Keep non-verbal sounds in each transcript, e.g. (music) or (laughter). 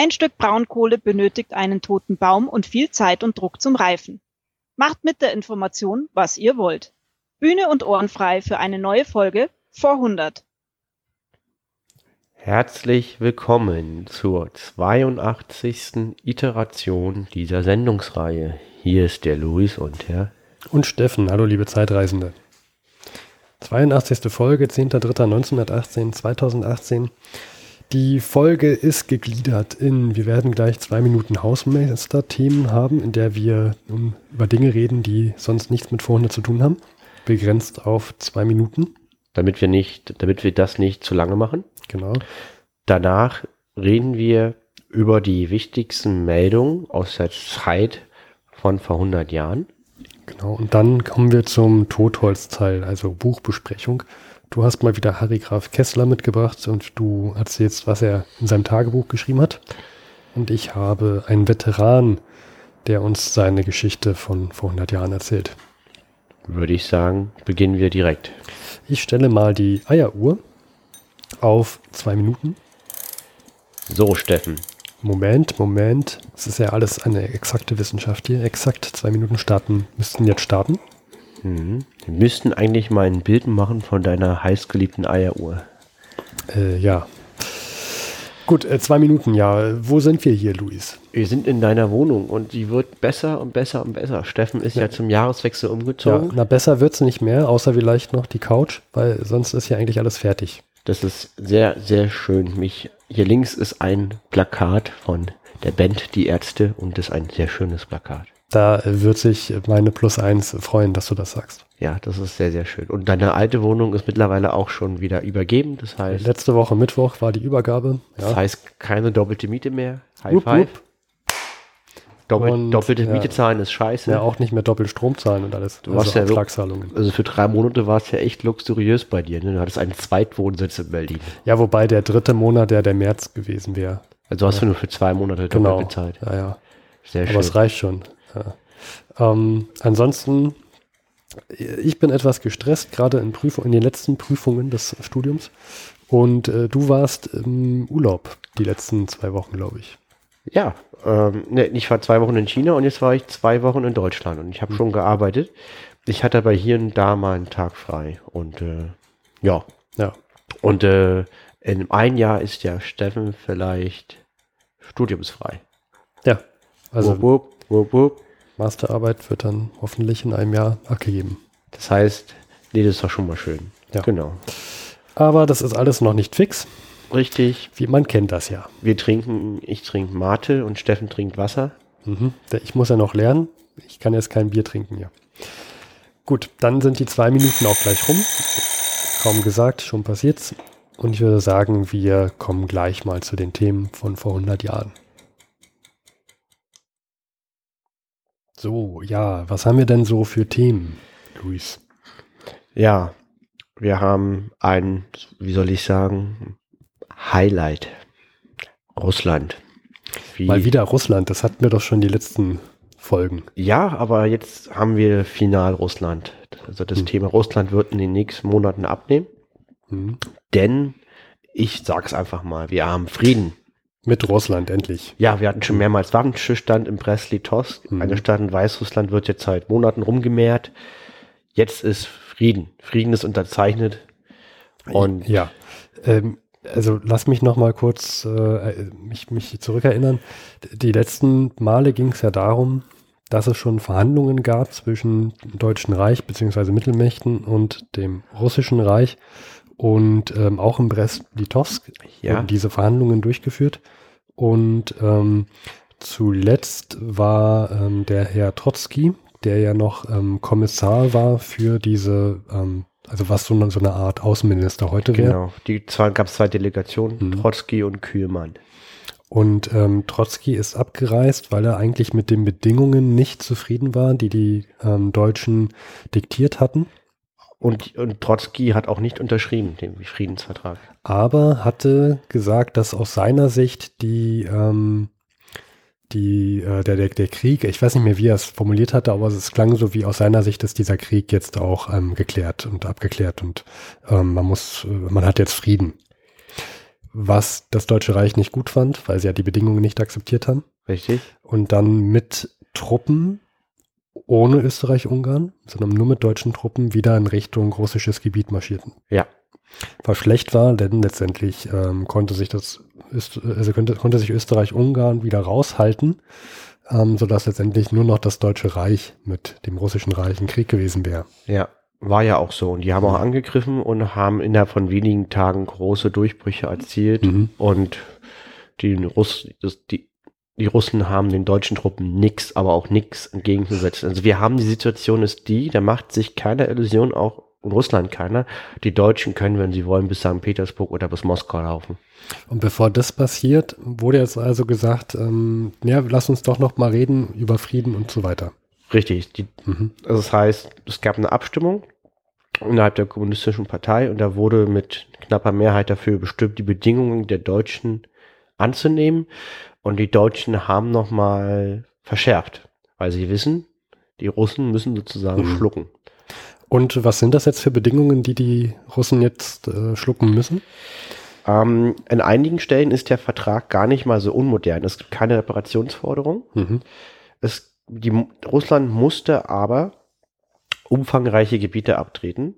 Ein Stück Braunkohle benötigt einen toten Baum und viel Zeit und Druck zum Reifen. Macht mit der Information, was ihr wollt. Bühne und Ohren frei für eine neue Folge vor 100. Herzlich willkommen zur 82. Iteration dieser Sendungsreihe. Hier ist der Luis und der und Steffen. Hallo liebe Zeitreisende. 82. Folge, 10.03.1918, 2018. Die Folge ist gegliedert in, wir werden gleich zwei Minuten Hausmeister-Themen haben, in der wir um, über Dinge reden, die sonst nichts mit Vorhunde zu tun haben. Begrenzt auf zwei Minuten. Damit wir nicht, damit wir das nicht zu lange machen. Genau. Danach reden wir über die wichtigsten Meldungen aus der Zeit von vor 100 Jahren. Genau, und dann kommen wir zum Totholzteil, also Buchbesprechung. Du hast mal wieder Harry Graf Kessler mitgebracht und du erzählst, was er in seinem Tagebuch geschrieben hat. Und ich habe einen Veteran, der uns seine Geschichte von vor 100 Jahren erzählt. Würde ich sagen, beginnen wir direkt. Ich stelle mal die Eieruhr auf zwei Minuten. So, Steffen, Moment, Moment. Es ist ja alles eine exakte Wissenschaft hier. Exakt zwei Minuten starten. Müssten jetzt starten. Mhm. Wir müssten eigentlich mal ein Bild machen von deiner heißgeliebten Eieruhr. Äh, ja. Gut, äh, zwei Minuten, ja. Wo sind wir hier, Luis? Wir sind in deiner Wohnung und die wird besser und besser und besser. Steffen ist ja, ja zum Jahreswechsel umgezogen. Ja, na, besser wird es nicht mehr, außer vielleicht noch die Couch, weil sonst ist ja eigentlich alles fertig. Das ist sehr, sehr schön. Mich, hier links ist ein Plakat von der Band Die Ärzte und das ist ein sehr schönes Plakat. Da wird sich meine Plus eins freuen, dass du das sagst. Ja, das ist sehr, sehr schön. Und deine alte Wohnung ist mittlerweile auch schon wieder übergeben. Das heißt. Letzte Woche Mittwoch war die Übergabe. Ja. Das heißt keine doppelte Miete mehr. High wupp, five. Wupp. Doppel, und, doppelte ja, Miete zahlen ist scheiße. Ja, auch nicht mehr doppelt Strom zahlen und alles. Du also warst ja, also für drei Monate war es ja echt luxuriös bei dir. Ne? Du hattest einen Zweitwohnsitz in Berlin. Ja, wobei der dritte Monat ja der März gewesen wäre. Also hast ja. du nur für zwei Monate doppelt genau. bezahlt. Ja, ja. Sehr schön. Aber es reicht schon. Ja. Ähm, ansonsten, ich bin etwas gestresst, gerade in, Prüfung, in den letzten Prüfungen des Studiums. Und äh, du warst im Urlaub die letzten zwei Wochen, glaube ich. Ja, ähm, ne, ich war zwei Wochen in China und jetzt war ich zwei Wochen in Deutschland und ich habe mhm. schon gearbeitet. Ich hatte aber hier und da mal einen Tag frei und äh, ja. Ja. Und äh, in einem Jahr ist ja Steffen vielleicht studiumsfrei. Ja. Also wupp, wupp, wupp, Masterarbeit wird dann hoffentlich in einem Jahr abgegeben. Das heißt, nee, das ist doch schon mal schön. Ja. Genau. Aber das ist alles noch nicht fix. Richtig. Wie man kennt das ja. Wir trinken, ich trinke Mate und Steffen trinkt Wasser. Mhm. Ich muss ja noch lernen. Ich kann jetzt kein Bier trinken hier. Gut, dann sind die zwei Minuten auch gleich rum. Kaum gesagt, schon passiert's. Und ich würde sagen, wir kommen gleich mal zu den Themen von vor 100 Jahren. So, ja, was haben wir denn so für Themen, Luis? Ja, wir haben ein, wie soll ich sagen, Highlight. Russland. Wie Mal wieder Russland, das hatten wir doch schon die letzten Folgen. Ja, aber jetzt haben wir final Russland. Also das hm. Thema Russland wird in den nächsten Monaten abnehmen. Hm. Denn ich sag's einfach mal, wir haben Frieden. Mit Russland endlich. Ja, wir hatten schon mehrmals Waffenstillstand im Brest-Litovsk. Mhm. Eine Stadt in Weißrussland wird jetzt seit Monaten rumgemehrt. Jetzt ist Frieden. Frieden ist unterzeichnet. Und ja, ähm, also lass mich noch mal kurz äh, mich, mich zurückerinnern. Die letzten Male ging es ja darum, dass es schon Verhandlungen gab zwischen dem Deutschen Reich bzw. Mittelmächten und dem Russischen Reich und ähm, auch im Brest-Litovsk ja. wurden diese Verhandlungen durchgeführt. Und ähm, zuletzt war ähm, der Herr Trotzki, der ja noch ähm, Kommissar war für diese ähm, also was so eine, so eine Art Außenminister heute wäre. Genau, die zwei, gab es zwei Delegationen, mhm. Trotzki und Kühlmann. Und ähm, Trotzki ist abgereist, weil er eigentlich mit den Bedingungen nicht zufrieden war, die die ähm, Deutschen diktiert hatten. Und, und Trotzki hat auch nicht unterschrieben, den Friedensvertrag. Aber hatte gesagt, dass aus seiner Sicht die ähm, die, äh, der, der, der Krieg, ich weiß nicht mehr, wie er es formuliert hatte, aber es klang so wie aus seiner Sicht ist dieser Krieg jetzt auch ähm, geklärt und abgeklärt und ähm, man muss, äh, man hat jetzt Frieden. was das Deutsche Reich nicht gut fand, weil sie ja die Bedingungen nicht akzeptiert haben. Richtig. Und dann mit Truppen ohne Österreich-Ungarn, sondern nur mit deutschen Truppen wieder in Richtung russisches Gebiet marschierten. Ja. Was schlecht war, denn letztendlich ähm, konnte sich das, also konnte, konnte sich Österreich-Ungarn wieder raushalten, ähm, sodass letztendlich nur noch das Deutsche Reich mit dem russischen Reich in Krieg gewesen wäre. Ja, war ja auch so. Und die haben auch angegriffen und haben innerhalb von wenigen Tagen große Durchbrüche erzielt. Mhm. Und die, Russ, das, die, die Russen haben den deutschen Truppen nix, aber auch nix entgegengesetzt. Also wir haben die Situation ist die, da macht sich keine Illusion, auch in Russland keiner. Die Deutschen können, wenn sie wollen, bis St. Petersburg oder bis Moskau laufen. Und bevor das passiert, wurde jetzt also gesagt, ähm, ja, lass uns doch noch mal reden über Frieden und so weiter. Richtig. Die, mhm. also das heißt, es gab eine Abstimmung innerhalb der kommunistischen Partei und da wurde mit knapper Mehrheit dafür bestimmt, die Bedingungen der Deutschen anzunehmen. Und die Deutschen haben nochmal verschärft, weil sie wissen, die Russen müssen sozusagen mhm. schlucken. Und was sind das jetzt für Bedingungen, die die Russen jetzt äh, schlucken müssen? Ähm, in einigen Stellen ist der Vertrag gar nicht mal so unmodern. Es gibt keine Reparationsforderung. Mhm. Es, die, Russland musste aber umfangreiche Gebiete abtreten.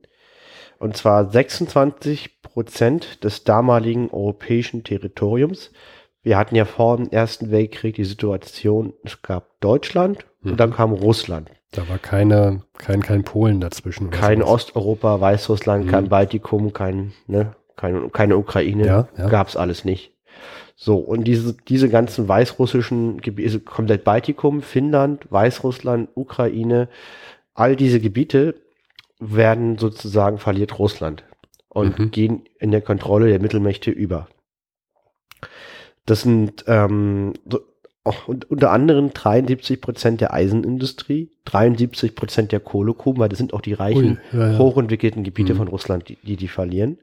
Und zwar 26 Prozent des damaligen europäischen Territoriums. Wir hatten ja vor dem Ersten Weltkrieg die Situation, es gab Deutschland mhm. und dann kam Russland. Da war keine, kein, kein Polen dazwischen. Kein sowas. Osteuropa, Weißrussland, mhm. kein Baltikum, kein, ne, kein, keine Ukraine. Ja, ja. Gab's alles nicht. So, und diese, diese ganzen weißrussischen Gebiete, also komplett Baltikum, Finnland, Weißrussland, Ukraine, all diese Gebiete werden sozusagen verliert Russland und mhm. gehen in der Kontrolle der Mittelmächte über. Das sind ähm, und unter anderem 73 Prozent der Eisenindustrie, 73 Prozent der Kohlegruben, weil das sind auch die reichen, Ui, ja, ja. hochentwickelten Gebiete mhm. von Russland, die, die, die verlieren.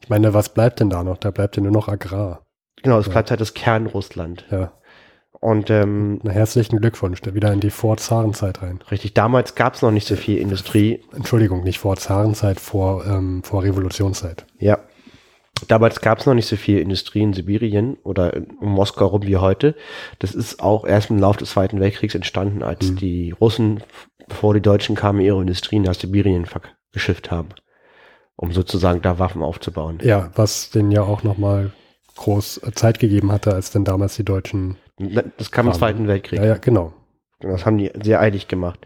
Ich meine, was bleibt denn da noch? Da bleibt ja nur noch Agrar. Genau, es ja. bleibt halt das Kernrussland. Ja. Und ähm, Na, herzlichen Glückwunsch, wieder in die Vor-Zarenzeit rein. Richtig, damals gab es noch nicht so viel Industrie. Entschuldigung, nicht vor Zarenzeit, vor, ähm, vor Revolutionszeit. Ja, Damals gab es noch nicht so viel Industrie in Sibirien oder um Moskau rum wie heute. Das ist auch erst im Laufe des Zweiten Weltkriegs entstanden, als mhm. die Russen, bevor die Deutschen kamen, ihre Industrien nach Sibirien geschifft haben, um sozusagen da Waffen aufzubauen. Ja, was denen ja auch nochmal groß Zeit gegeben hatte, als denn damals die Deutschen. Das kam im Zweiten Weltkrieg. Ja, ja, genau. Das haben die sehr eilig gemacht.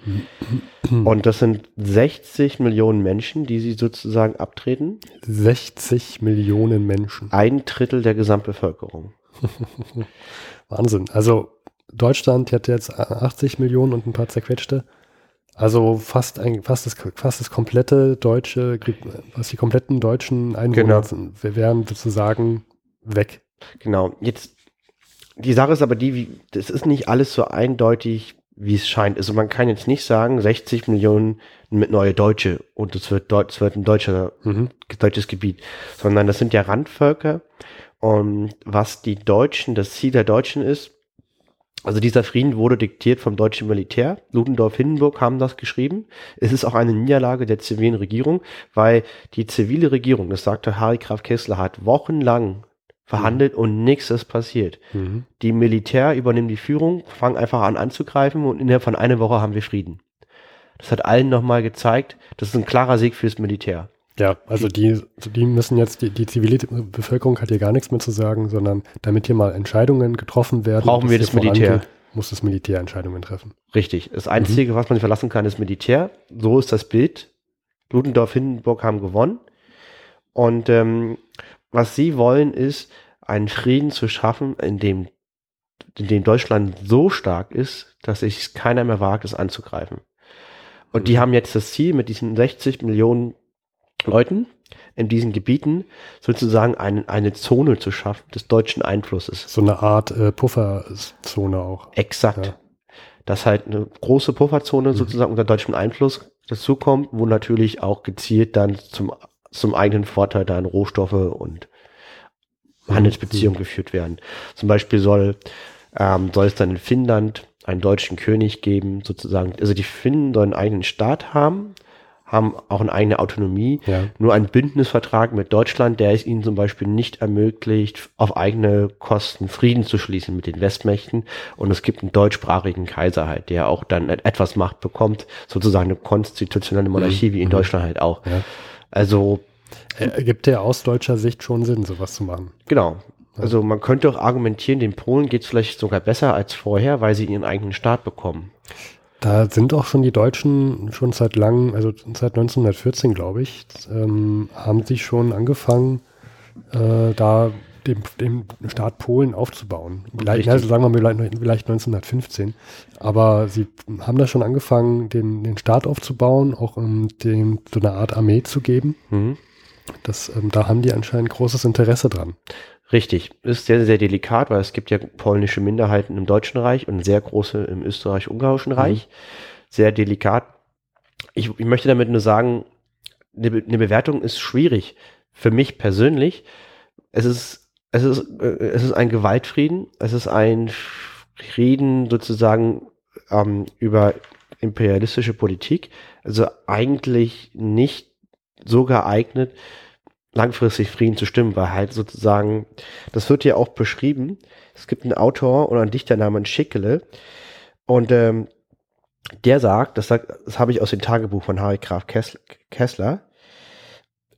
Und das sind 60 Millionen Menschen, die sie sozusagen abtreten. 60 Millionen Menschen. Ein Drittel der Gesamtbevölkerung. (laughs) Wahnsinn. Also Deutschland hat jetzt 80 Millionen und ein paar zerquetschte. Also fast ein, fast das, fast das komplette deutsche, was die kompletten deutschen Einwohner genau. sind, wären sozusagen weg. Genau. Jetzt die Sache ist aber die, wie, das ist nicht alles so eindeutig, wie es scheint. Also man kann jetzt nicht sagen, 60 Millionen mit neue Deutsche und es wird, es wird ein deutscher, mhm. deutsches Gebiet, sondern das sind ja Randvölker. Und was die Deutschen, das Ziel der Deutschen ist, also dieser Frieden wurde diktiert vom deutschen Militär. Ludendorff-Hindenburg haben das geschrieben. Es ist auch eine Niederlage der zivilen Regierung, weil die zivile Regierung, das sagte Harry Graf Kessler, hat wochenlang verhandelt mhm. und nichts ist passiert. Mhm. Die Militär übernehmen die Führung, fangen einfach an anzugreifen und innerhalb von einer Woche haben wir Frieden. Das hat allen nochmal gezeigt, das ist ein klarer Sieg fürs Militär. Ja, also die, die müssen jetzt, die, die zivile Bevölkerung hat hier gar nichts mehr zu sagen, sondern damit hier mal Entscheidungen getroffen werden. Brauchen wir das Militär. Muss das Militär Entscheidungen treffen. Richtig. Das Einzige, mhm. was man sich verlassen kann, ist Militär. So ist das Bild. Ludendorff, Hindenburg haben gewonnen. Und ähm, was sie wollen, ist, einen Frieden zu schaffen, in dem, in dem Deutschland so stark ist, dass sich keiner mehr wagt, es anzugreifen. Und mhm. die haben jetzt das Ziel, mit diesen 60 Millionen Leuten in diesen Gebieten sozusagen eine, eine Zone zu schaffen des deutschen Einflusses. So eine Art äh, Pufferzone auch. Exakt. Ja. Dass halt eine große Pufferzone mhm. sozusagen unter deutschem Einfluss dazukommt, wo natürlich auch gezielt dann zum zum eigenen Vorteil dann Rohstoffe und Handelsbeziehungen mhm. geführt werden. Zum Beispiel soll, ähm, soll es dann in Finnland einen deutschen König geben, sozusagen. Also die Finnen sollen einen eigenen Staat haben, haben auch eine eigene Autonomie. Ja. Nur ein Bündnisvertrag mit Deutschland, der es ihnen zum Beispiel nicht ermöglicht, auf eigene Kosten Frieden zu schließen mit den Westmächten. Und es gibt einen deutschsprachigen Kaiser halt, der auch dann etwas Macht bekommt, sozusagen eine konstitutionelle Monarchie, Mhm. wie in Mhm. Deutschland halt auch. Ja. Also, Ergibt ja aus deutscher Sicht schon Sinn, sowas zu machen. genau. Also man könnte auch argumentieren, den Polen geht es vielleicht sogar besser als vorher, weil sie ihren eigenen Staat bekommen. Da sind auch schon die Deutschen schon seit langem, also seit 1914, glaube ich, ähm, haben sie schon angefangen, äh, da dem, dem Staat Polen aufzubauen. Vielleicht, also sagen wir mal vielleicht, vielleicht 1915. Aber sie haben da schon angefangen, den, den Staat aufzubauen, auch um dem so eine Art Armee zu geben. Mhm. Das, ähm, da haben die anscheinend großes Interesse dran. Richtig. Ist sehr, sehr delikat, weil es gibt ja polnische Minderheiten im Deutschen Reich und sehr große im Österreich-Ungarischen Reich. Sehr delikat. Ich, ich möchte damit nur sagen, eine, Be- eine Bewertung ist schwierig. Für mich persönlich. Es ist, es ist, äh, es ist ein Gewaltfrieden. Es ist ein Frieden sozusagen ähm, über imperialistische Politik. Also eigentlich nicht so geeignet, langfristig Frieden zu stimmen, weil halt sozusagen, das wird ja auch beschrieben, es gibt einen Autor oder einen Dichter namens Schickele und ähm, der sagt, das, sagt, das habe ich aus dem Tagebuch von Harry Graf Kess- Kessler,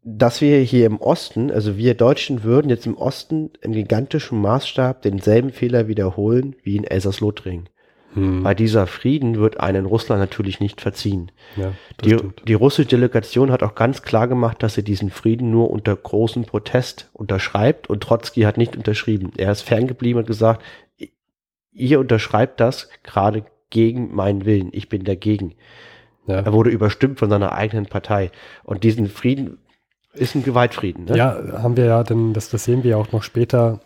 dass wir hier im Osten, also wir Deutschen würden jetzt im Osten im gigantischen Maßstab denselben Fehler wiederholen wie in Elsass-Lothringen. Hm. Weil dieser Frieden wird einen Russland natürlich nicht verziehen. Ja, Die, stimmt. die russische Delegation hat auch ganz klar gemacht, dass sie diesen Frieden nur unter großem Protest unterschreibt und Trotzki hat nicht unterschrieben. Er ist ferngeblieben und gesagt, ihr unterschreibt das gerade gegen meinen Willen. Ich bin dagegen. Ja. Er wurde überstimmt von seiner eigenen Partei. Und diesen Frieden ist ein Gewaltfrieden. Ne? Ja, haben wir ja, denn das, das sehen wir ja auch noch später,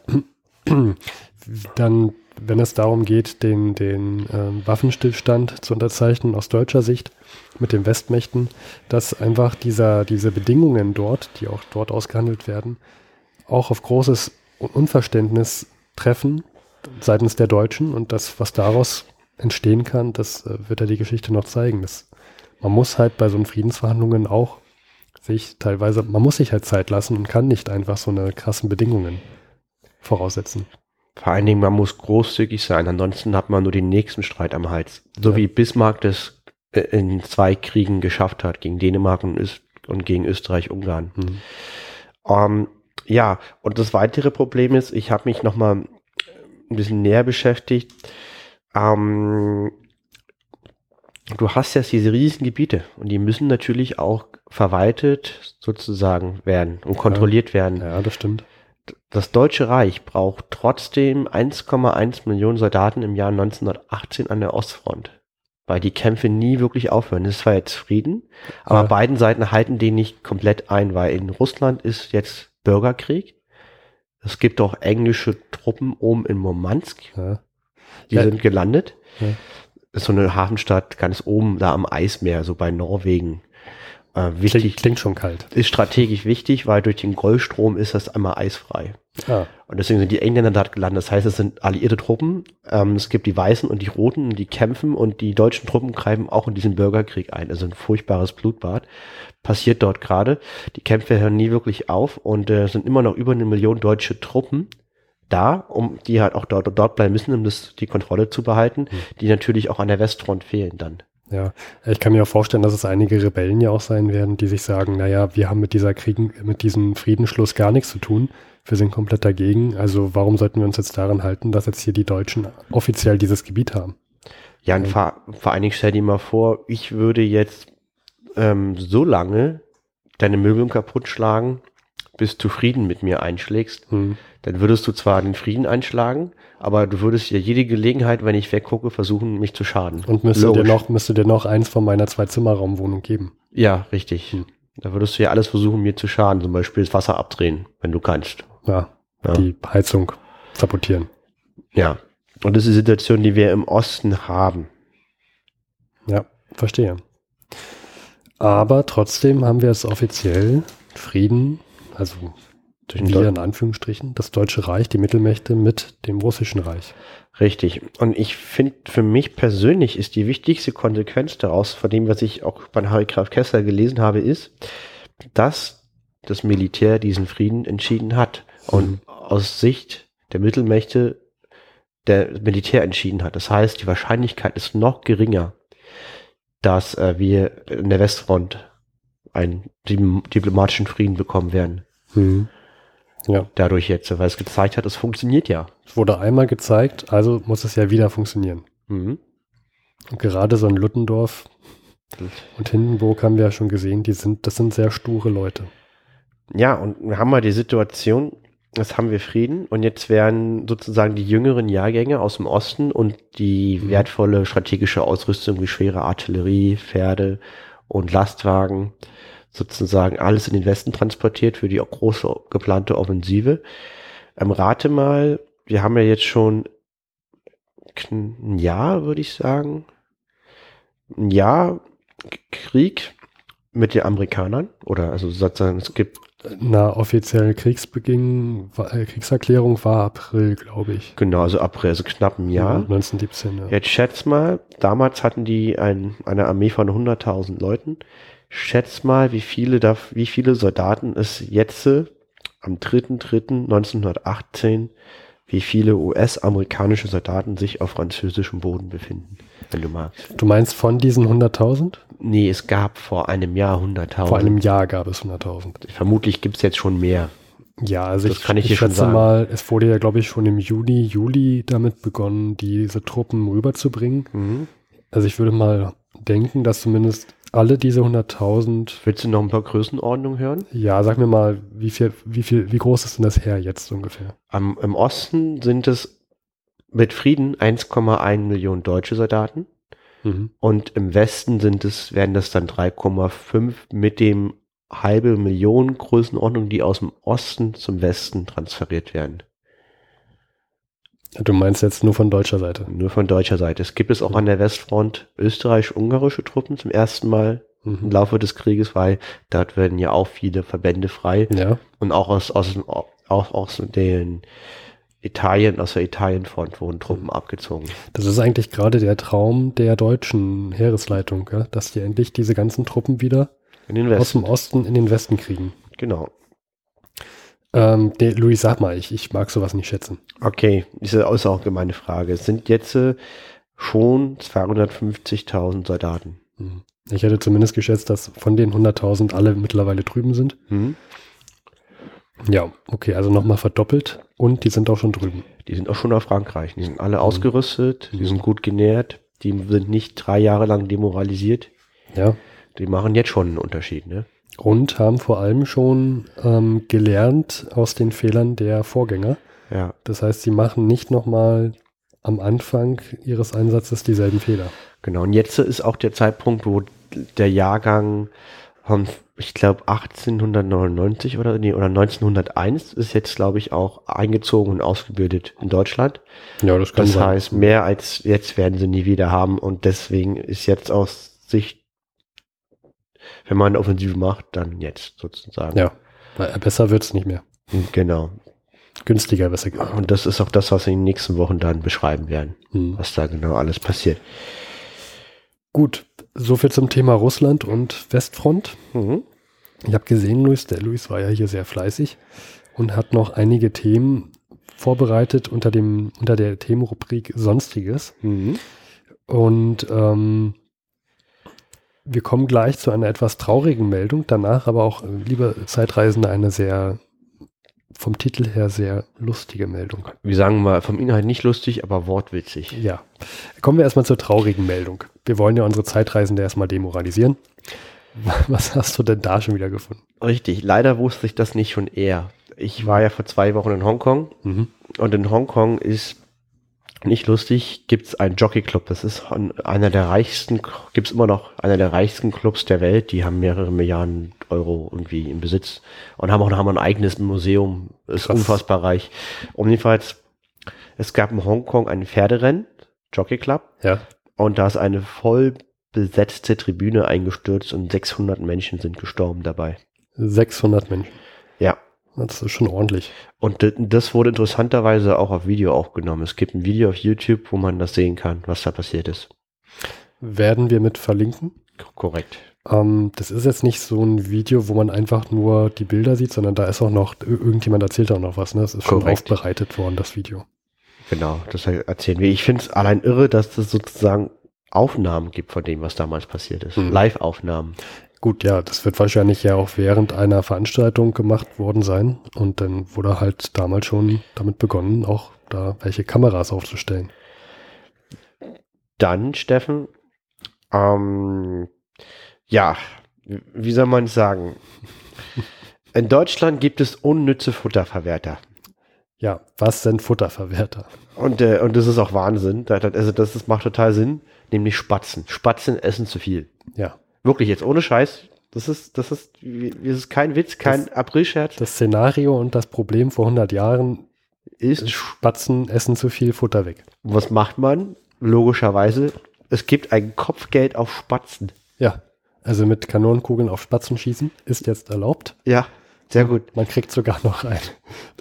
dann, wenn es darum geht, den, den ähm, Waffenstillstand zu unterzeichnen aus deutscher Sicht mit den Westmächten, dass einfach dieser, diese Bedingungen dort, die auch dort ausgehandelt werden, auch auf großes Un- Unverständnis treffen seitens der Deutschen und das, was daraus entstehen kann, das äh, wird ja die Geschichte noch zeigen. Das, man muss halt bei so einen Friedensverhandlungen auch sich teilweise, man muss sich halt Zeit lassen und kann nicht einfach so eine krassen Bedingungen voraussetzen. Vor allen Dingen, man muss großzügig sein, ansonsten hat man nur den nächsten Streit am Hals. So Ja. wie Bismarck das äh, in zwei Kriegen geschafft hat, gegen Dänemark und, Öst und gegen Österreich-Ungarn. Hm. Ähm, ja, und das weitere Problem ist, ich habe mich noch mal ein bisschen näher beschäftigt. Ähm, du hast jetzt diese riesigen Gebiete und die müssen natürlich auch verwaltet sozusagen werden und kontrolliert werden. Ja, das stimmt. Das Deutsche Reich braucht trotzdem 1,1 Millionen Soldaten im Jahr 1918 an der Ostfront, weil die Kämpfe nie wirklich aufhören. Es ist zwar jetzt Frieden, aber Ja. beiden Seiten halten den nicht komplett ein, weil in Russland ist jetzt Bürgerkrieg. Es gibt auch englische Truppen oben in Murmansk, Ja. die Ja. sind gelandet. Ja. Ist so eine Hafenstadt ganz oben da am Eismeer, so bei Norwegen. Äh, wichtig, Klingt, klingt schon kalt. ist strategisch wichtig, weil durch den Golfstrom ist das einmal eisfrei. Ah, Und deswegen sind die Engländer dort gelandet. Das heißt, es sind alliierte Truppen. Ähm, es gibt die Weißen und die Roten, die kämpfen und die deutschen Truppen greifen auch in diesen Bürgerkrieg ein. Also ein furchtbares Blutbad. Passiert dort gerade. Die Kämpfe hören nie wirklich auf und äh, es sind immer noch über eine Million deutsche Truppen da, um die halt auch dort, dort bleiben müssen, um das, die Kontrolle zu behalten, die natürlich auch an der Westfront fehlen dann. Ja. Ich kann mir auch vorstellen, dass es einige Rebellen ja auch sein werden, die sich sagen, naja, wir haben mit dieser Kriegen, mit diesem Friedensschluss gar nichts zu tun. Wir sind komplett dagegen. Also warum sollten wir uns jetzt daran halten, dass jetzt hier die Deutschen offiziell dieses Gebiet haben? Ja, und vor, vor allen Dingen stell dir mal vor, ich würde jetzt ähm, so lange deine Möbel kaputt schlagen, bis du Frieden mit mir einschlägst. Hm. Dann würdest du zwar den Frieden einschlagen, aber du würdest ja jede Gelegenheit, wenn ich weggucke, versuchen, mich zu schaden. Und müsste dir, noch, müsste dir noch eins von meiner Zwei-Zimmer-Raumwohnung geben. Ja, richtig. Hm. Da würdest du ja alles versuchen, mir zu schaden. Zum Beispiel das Wasser abdrehen, wenn du kannst. Ja, Ja. die Heizung sabotieren. Ja. Und das ist die Situation, die wir im Osten haben. Ja, verstehe. Aber trotzdem haben wir es offiziell Frieden, also Wir in Anführungsstrichen, das Deutsche Reich, die Mittelmächte mit dem Russischen Reich. Richtig. Und ich finde, für mich persönlich ist die wichtigste Konsequenz daraus, von dem, was ich auch bei Harry Graf Kessler gelesen habe, ist, dass das Militär diesen Frieden entschieden hat und mhm. aus Sicht der Mittelmächte der Militär entschieden hat. Das heißt, die Wahrscheinlichkeit ist noch geringer, dass äh, wir in der Westfront einen diplomatischen Frieden bekommen werden. Mhm. Ja. Dadurch jetzt, weil es gezeigt hat, es funktioniert ja. Es wurde einmal gezeigt, also muss es ja wieder funktionieren. Mhm. Und gerade so in Luttendorf und Hindenburg haben wir ja schon gesehen, die sind, das sind sehr sture Leute. Ja, und wir haben mal die Situation, jetzt haben wir Frieden und jetzt werden sozusagen die jüngeren Jahrgänge aus dem Osten und die mhm. wertvolle strategische Ausrüstung wie schwere Artillerie, Pferde und Lastwagen sozusagen alles in den Westen transportiert für die große geplante Offensive. Ähm, rate mal, wir haben ja jetzt schon ein Jahr, würde ich sagen, ein Jahr Krieg mit den Amerikanern oder also sozusagen es gibt na, offizielle Kriegsbeginn, äh, Kriegserklärung war April, glaube ich. Genau, also April, also knapp ein Jahr. Ja, 1917, ja. Jetzt schätz mal, damals hatten die ein, eine Armee von 100.000 Leuten. Schätz mal, wie viele, da, wie viele Soldaten es jetzt am 3.3.1918, wie viele US-amerikanische Soldaten sich auf französischem Boden befinden, wenn du magst. Du meinst von diesen 100.000? Nee, es gab vor einem Jahr 100.000. Vor einem Jahr gab es 100.000. Vermutlich gibt es jetzt schon mehr. Ja, also das ich, kann ich, ich schätze mal, es wurde ja, glaube ich, schon im Juni, Juli damit begonnen, diese Truppen rüberzubringen. Mhm. Also ich würde mal denken, dass zumindest alle diese 100.000. Willst du noch ein paar Größenordnungen hören? Ja, sag mir mal, wie viel, wie viel, wie groß ist denn das Heer jetzt ungefähr? Am, Im Osten sind es mit Frieden 1,1 Millionen deutsche Soldaten. Mhm. Und im Westen sind es, werden das dann 3,5 mit dem halbe Million Größenordnung, die aus dem Osten zum Westen transferiert werden. Du meinst jetzt nur von deutscher Seite? Nur von deutscher Seite. Es gibt es auch an der Westfront österreich-ungarische Truppen zum ersten Mal mhm. im Laufe des Krieges, weil dort werden ja auch viele Verbände frei. Ja. Und auch aus, aus, auch aus den Italien, aus der Italienfront wurden Truppen abgezogen. Das ist eigentlich gerade der Traum der deutschen Heeresleitung, ja? dass die endlich diese ganzen Truppen wieder aus dem Osten in den Westen kriegen. Genau. Ähm, nee, Louis, sag mal, ich, ich mag sowas nicht schätzen. Okay, diese ist auch gemeine Frage. Es sind jetzt äh, schon 250.000 Soldaten. Hm. Ich hätte zumindest geschätzt, dass von den 100.000 alle mittlerweile drüben sind. Mhm. Ja, okay, also nochmal verdoppelt und die sind auch schon drüben. Die sind auch schon auf Frankreich. Die sind alle mhm. ausgerüstet, die sind gut genährt, die sind nicht drei Jahre lang demoralisiert. Ja. Die machen jetzt schon einen Unterschied, ne? Und haben vor allem schon ähm, gelernt aus den Fehlern der Vorgänger. Ja. Das heißt, sie machen nicht nochmal am Anfang ihres Einsatzes dieselben Fehler. Genau. Und jetzt ist auch der Zeitpunkt, wo der Jahrgang von, ich glaube, 1899 oder, nee, oder 1901 ist jetzt, glaube ich, auch eingezogen und ausgebildet in Deutschland. Ja, das kann Das sein. heißt, mehr als jetzt werden sie nie wieder haben und deswegen ist jetzt aus Sicht wenn man eine Offensive macht, dann jetzt sozusagen. Ja, besser wird es nicht mehr. Hm, genau. Günstiger, besser. Und das ist auch das, was wir in den nächsten Wochen dann beschreiben werden, hm. was da genau alles passiert. Gut, soviel zum Thema Russland und Westfront. Mhm. Ich habe gesehen, Luis, der Luis war ja hier sehr fleißig und hat noch einige Themen vorbereitet unter dem unter der Themenrubrik Sonstiges. Mhm. Und ähm, wir kommen gleich zu einer etwas traurigen Meldung, danach aber auch, äh, liebe Zeitreisende, eine sehr vom Titel her sehr lustige Meldung. Wir sagen mal vom Inhalt nicht lustig, aber wortwitzig. Ja. Kommen wir erstmal zur traurigen Meldung. Wir wollen ja unsere Zeitreisende erstmal demoralisieren. (laughs) Was hast du denn da schon wieder gefunden? Richtig, leider wusste ich das nicht schon eher. Ich war ja vor zwei Wochen in Hongkong mhm. und in Hongkong ist nicht lustig, gibt es einen Jockey Club. Das ist einer der reichsten, gibt es immer noch einer der reichsten Clubs der Welt. Die haben mehrere Milliarden Euro irgendwie im Besitz und haben auch haben ein eigenes Museum. Ist Krass. unfassbar reich. Und jedenfalls, es gab in Hongkong ein Pferderennen, Jockey Club. Ja. Und da ist eine voll besetzte Tribüne eingestürzt und 600 Menschen sind gestorben dabei. 600 Menschen. Das ist schon ordentlich. Und das wurde interessanterweise auch auf Video aufgenommen. Es gibt ein Video auf YouTube, wo man das sehen kann, was da passiert ist. Werden wir mit verlinken? Korrekt. Ähm, das ist jetzt nicht so ein Video, wo man einfach nur die Bilder sieht, sondern da ist auch noch, irgendjemand erzählt auch noch was, ne? Das ist schon Korrekt. aufbereitet worden, das Video. Genau, das erzählen wir. Ich finde es allein irre, dass es sozusagen Aufnahmen gibt von dem, was damals passiert ist. Mhm. Live-Aufnahmen. Gut, ja, das wird wahrscheinlich ja auch während einer Veranstaltung gemacht worden sein. Und dann wurde halt damals schon damit begonnen, auch da welche Kameras aufzustellen. Dann, Steffen, ähm, ja, wie soll man sagen? (laughs) In Deutschland gibt es unnütze Futterverwerter. Ja, was sind Futterverwerter? Und, äh, und das ist auch Wahnsinn. Also das, das macht total Sinn, nämlich Spatzen. Spatzen essen zu viel. Ja. Wirklich jetzt ohne Scheiß. Das ist, das ist, das ist kein Witz, kein Aprilscherz. Das Szenario und das Problem vor 100 Jahren ist, Spatzen essen zu viel Futter weg. Was macht man? Logischerweise, es gibt ein Kopfgeld auf Spatzen. Ja, also mit Kanonenkugeln auf Spatzen schießen ist jetzt erlaubt. Ja, sehr gut. Man kriegt sogar noch ein,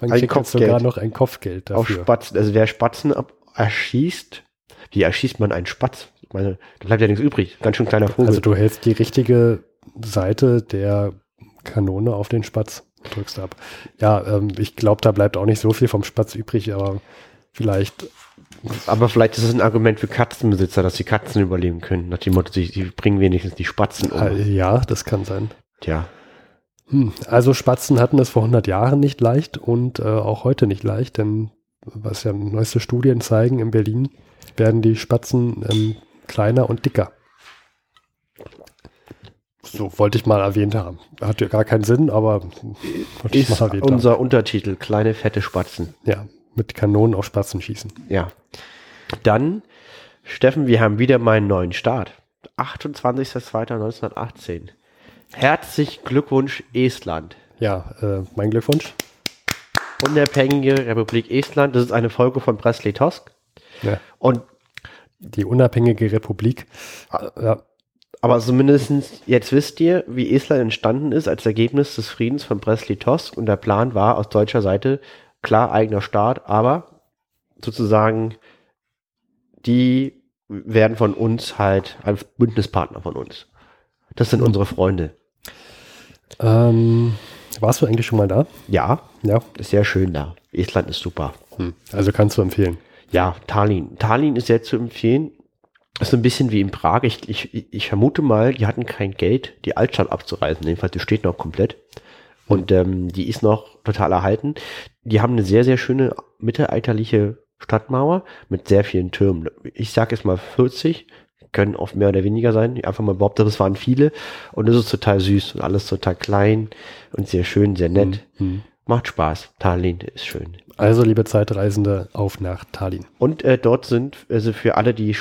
man ein kriegt sogar noch ein Kopfgeld dafür. Auf Spatzen, also wer Spatzen erschießt, wie erschießt man einen Spatz? Meine, da bleibt ja nichts übrig. Ganz schön kleiner Vogel. Also du hältst die richtige Seite der Kanone auf den Spatz, drückst ab. Ja, ähm, ich glaube, da bleibt auch nicht so viel vom Spatz übrig, aber vielleicht. Aber vielleicht ist es ein Argument für Katzenbesitzer, dass die Katzen überleben können. Nach dem Motto, sie, sie bringen wenigstens die Spatzen um. Äh, ja, das kann sein. Tja. Hm, also Spatzen hatten es vor 100 Jahren nicht leicht und äh, auch heute nicht leicht, denn was ja neueste Studien zeigen, in Berlin werden die Spatzen ähm, kleiner und dicker. So, wollte ich mal erwähnt haben. Hat ja gar keinen Sinn, aber wollte ist ich mal erwähnt unser haben. Untertitel, kleine fette Spatzen. Ja, mit Kanonen auf Spatzen schießen. Ja. Dann, Steffen, wir haben wieder mal einen neuen Start. 28.02.1918. Herzlich Glückwunsch, Estland. Ja, äh, mein Glückwunsch. Unabhängige Republik Estland. Das ist eine Folge von Presley Tosk. Ja. Und die unabhängige Republik. Ah. Ja. Aber zumindest jetzt wisst ihr, wie Estland entstanden ist als Ergebnis des Friedens von Brest-Litovsk und der Plan war aus deutscher Seite klar eigener Staat, aber sozusagen die werden von uns halt ein Bündnispartner von uns. Das sind unsere Freunde. Ähm, warst du eigentlich schon mal da? Ja, ja. Ist sehr schön da. Estland ist super. Hm. Also kannst du empfehlen. Ja, Tallinn. Tallinn ist sehr zu empfehlen. Ist ein bisschen wie in Prag. Ich, ich, ich vermute mal, die hatten kein Geld, die Altstadt abzureisen. Jedenfalls, die steht noch komplett. Und ähm, die ist noch total erhalten. Die haben eine sehr, sehr schöne mittelalterliche Stadtmauer mit sehr vielen Türmen. Ich sage jetzt mal 40, können oft mehr oder weniger sein. Ich einfach mal behaupte, es waren viele. Und es ist total süß und alles total klein und sehr schön, sehr nett. Mhm. Macht Spaß. Tallinn ist schön. Also, liebe Zeitreisende, auf nach Tallinn. Und äh, dort sind, also für alle, die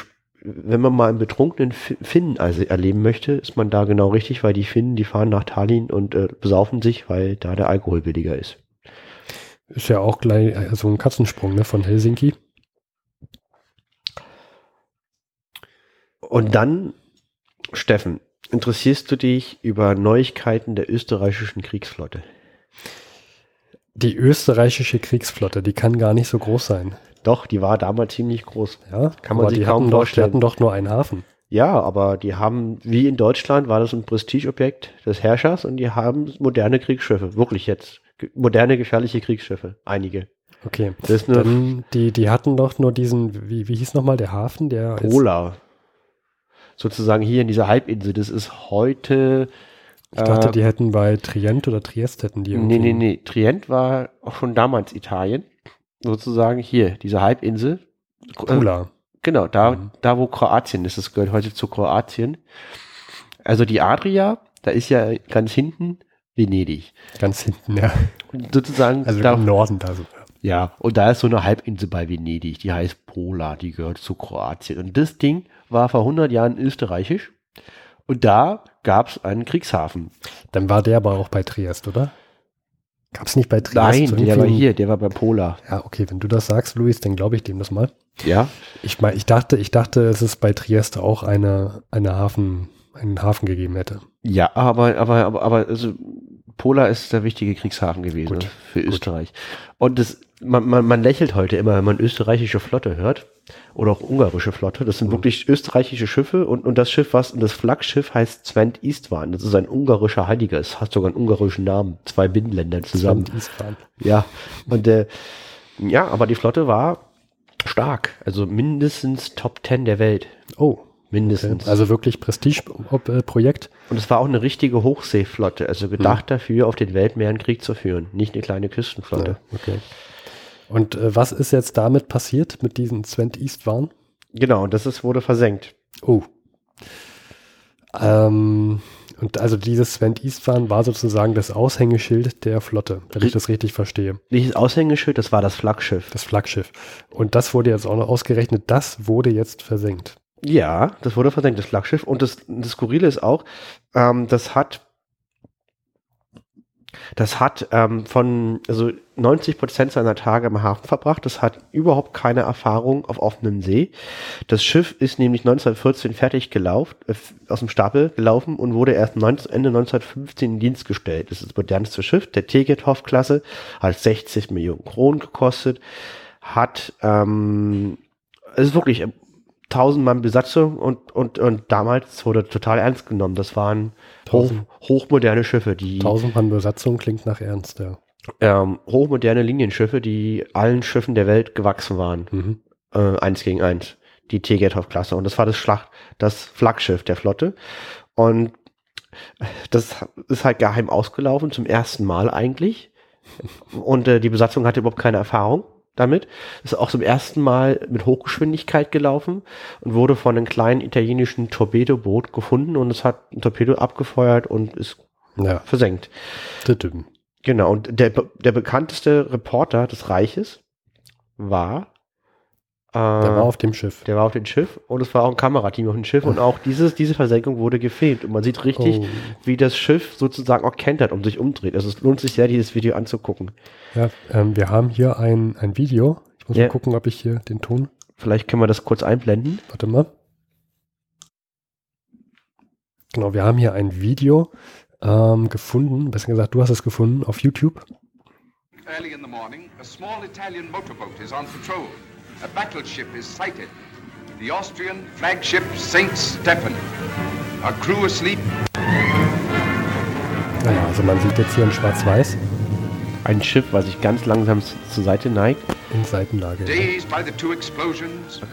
wenn man mal einen betrunkenen Finnen also erleben möchte, ist man da genau richtig, weil die Finnen, die fahren nach Tallinn und äh, besaufen sich, weil da der Alkohol billiger ist. Ist ja auch gleich also ein Katzensprung ne, von Helsinki. Und dann, Steffen, interessierst du dich über Neuigkeiten der österreichischen Kriegsflotte? Die österreichische Kriegsflotte, die kann gar nicht so groß sein. Doch, die war damals ziemlich groß. Ja, kann man sich kaum vorstellen. Doch, die hatten doch nur einen Hafen. Ja, aber die haben, wie in Deutschland, war das ein Prestigeobjekt des Herrschers und die haben moderne Kriegsschiffe. Wirklich jetzt. Moderne, gefährliche Kriegsschiffe. Einige. Okay. Das ist Dann, die, die hatten doch nur diesen, wie, wie hieß nochmal der Hafen? Der Pola. Sozusagen hier in dieser Halbinsel. Das ist heute. Ich dachte, äh, die hätten bei Trient oder Triest hätten die. Irgendwie. Nee, nee, nee. Trient war auch schon damals Italien sozusagen hier, diese Halbinsel. Pula. Äh, genau, da, mhm. da wo Kroatien ist, das gehört heute zu Kroatien. Also die Adria, da ist ja ganz hinten Venedig. Ganz hinten, ja. Und sozusagen. Also da, im Norden da sogar. Ja, und da ist so eine Halbinsel bei Venedig, die heißt Pola, die gehört zu Kroatien. Und das Ding war vor 100 Jahren österreichisch. Und da gab es einen Kriegshafen. Dann war der aber auch bei Triest, oder? Gab es nicht bei Triest? Nein, der war hier, der war bei Pola. Ja, okay, wenn du das sagst, Luis, dann glaube ich dem das mal. Ja. Ich meine, ich dachte, ich dachte, es ist bei Triest auch eine, eine Hafen, einen Hafen gegeben hätte. Ja, aber, aber, aber, aber, also Pola ist der wichtige Kriegshafen gewesen Gut. für Gut. Österreich. Und das, man, man, man lächelt heute immer, wenn man österreichische Flotte hört oder auch ungarische Flotte. Das sind mhm. wirklich österreichische Schiffe und, und das Schiff, was das Flaggschiff heißt Svent Istvan. Das ist ein ungarischer Heiliger. Es hat sogar einen ungarischen Namen. Zwei Binnenländer zusammen. Svent Istvan. Ja. Und äh, ja, aber die Flotte war stark. Also mindestens Top Ten der Welt. Oh. Mindestens. Okay. Also wirklich Prestige-Projekt. Und es war auch eine richtige Hochseeflotte, also gedacht hm. dafür, auf den Weltmeeren Krieg zu führen, nicht eine kleine Küstenflotte. Ja, okay. Und äh, was ist jetzt damit passiert mit diesen Svent Eastwarn? Genau, das ist, wurde versenkt. Oh. Ähm, und also dieses Svent Eastwarn war sozusagen das Aushängeschild der Flotte, wenn ich das richtig verstehe. Nicht das Aushängeschild, das war das Flaggschiff. Das Flaggschiff. Und das wurde jetzt auch noch ausgerechnet, das wurde jetzt versenkt. Ja, das wurde versenkt, das Flaggschiff. Und das, das Skurrile ist auch, ähm, das hat das hat ähm, von also 90 Prozent seiner Tage im Hafen verbracht. Das hat überhaupt keine Erfahrung auf offenem See. Das Schiff ist nämlich 1914 fertig gelaufen, äh, aus dem Stapel gelaufen und wurde erst 19, Ende 1915 in Dienst gestellt. Das ist das modernste Schiff der Tegethoff-Klasse, hat 60 Millionen Kronen gekostet, hat ähm, es ist wirklich 1000 Mann Besatzung und, und, und damals wurde total ernst genommen. Das waren hoch, hochmoderne Schiffe, die. 1000 Mann Besatzung klingt nach Ernst, ja. Ähm, hochmoderne Linienschiffe, die allen Schiffen der Welt gewachsen waren. Mhm. Äh, eins gegen eins. Die Tegethoff-Klasse. Und das war das Schlacht, das Flaggschiff der Flotte. Und das ist halt geheim ausgelaufen, zum ersten Mal eigentlich. Und äh, die Besatzung hatte überhaupt keine Erfahrung damit. Ist auch zum ersten Mal mit Hochgeschwindigkeit gelaufen und wurde von einem kleinen italienischen Torpedoboot gefunden und es hat ein Torpedo abgefeuert und ist ja. versenkt. Genau, und der, der bekannteste Reporter des Reiches war der war auf dem Schiff. Der war auf dem Schiff und es war auch ein Kamerateam auf dem Schiff und auch dieses, diese Versenkung wurde gefilmt und man sieht richtig, oh. wie das Schiff sozusagen auch kentert und sich umdreht. Also es lohnt sich sehr, dieses Video anzugucken. Ja, ähm, wir haben hier ein, ein Video. Ich muss ja. mal gucken, ob ich hier den Ton. Vielleicht können wir das kurz einblenden. Warte mal. Genau, wir haben hier ein Video ähm, gefunden, besser gesagt, du hast es gefunden auf YouTube. Early in the morning, a small Italian motorboat is on patrol. A battleship is sighted. The Austrian flagship St. Stephen. Our crew asleep. Naja, also man sieht jetzt hier in Schwarz-Weiß. Ein Schiff, was sich ganz langsam zur Seite neigt. In Seitenlage. Ja.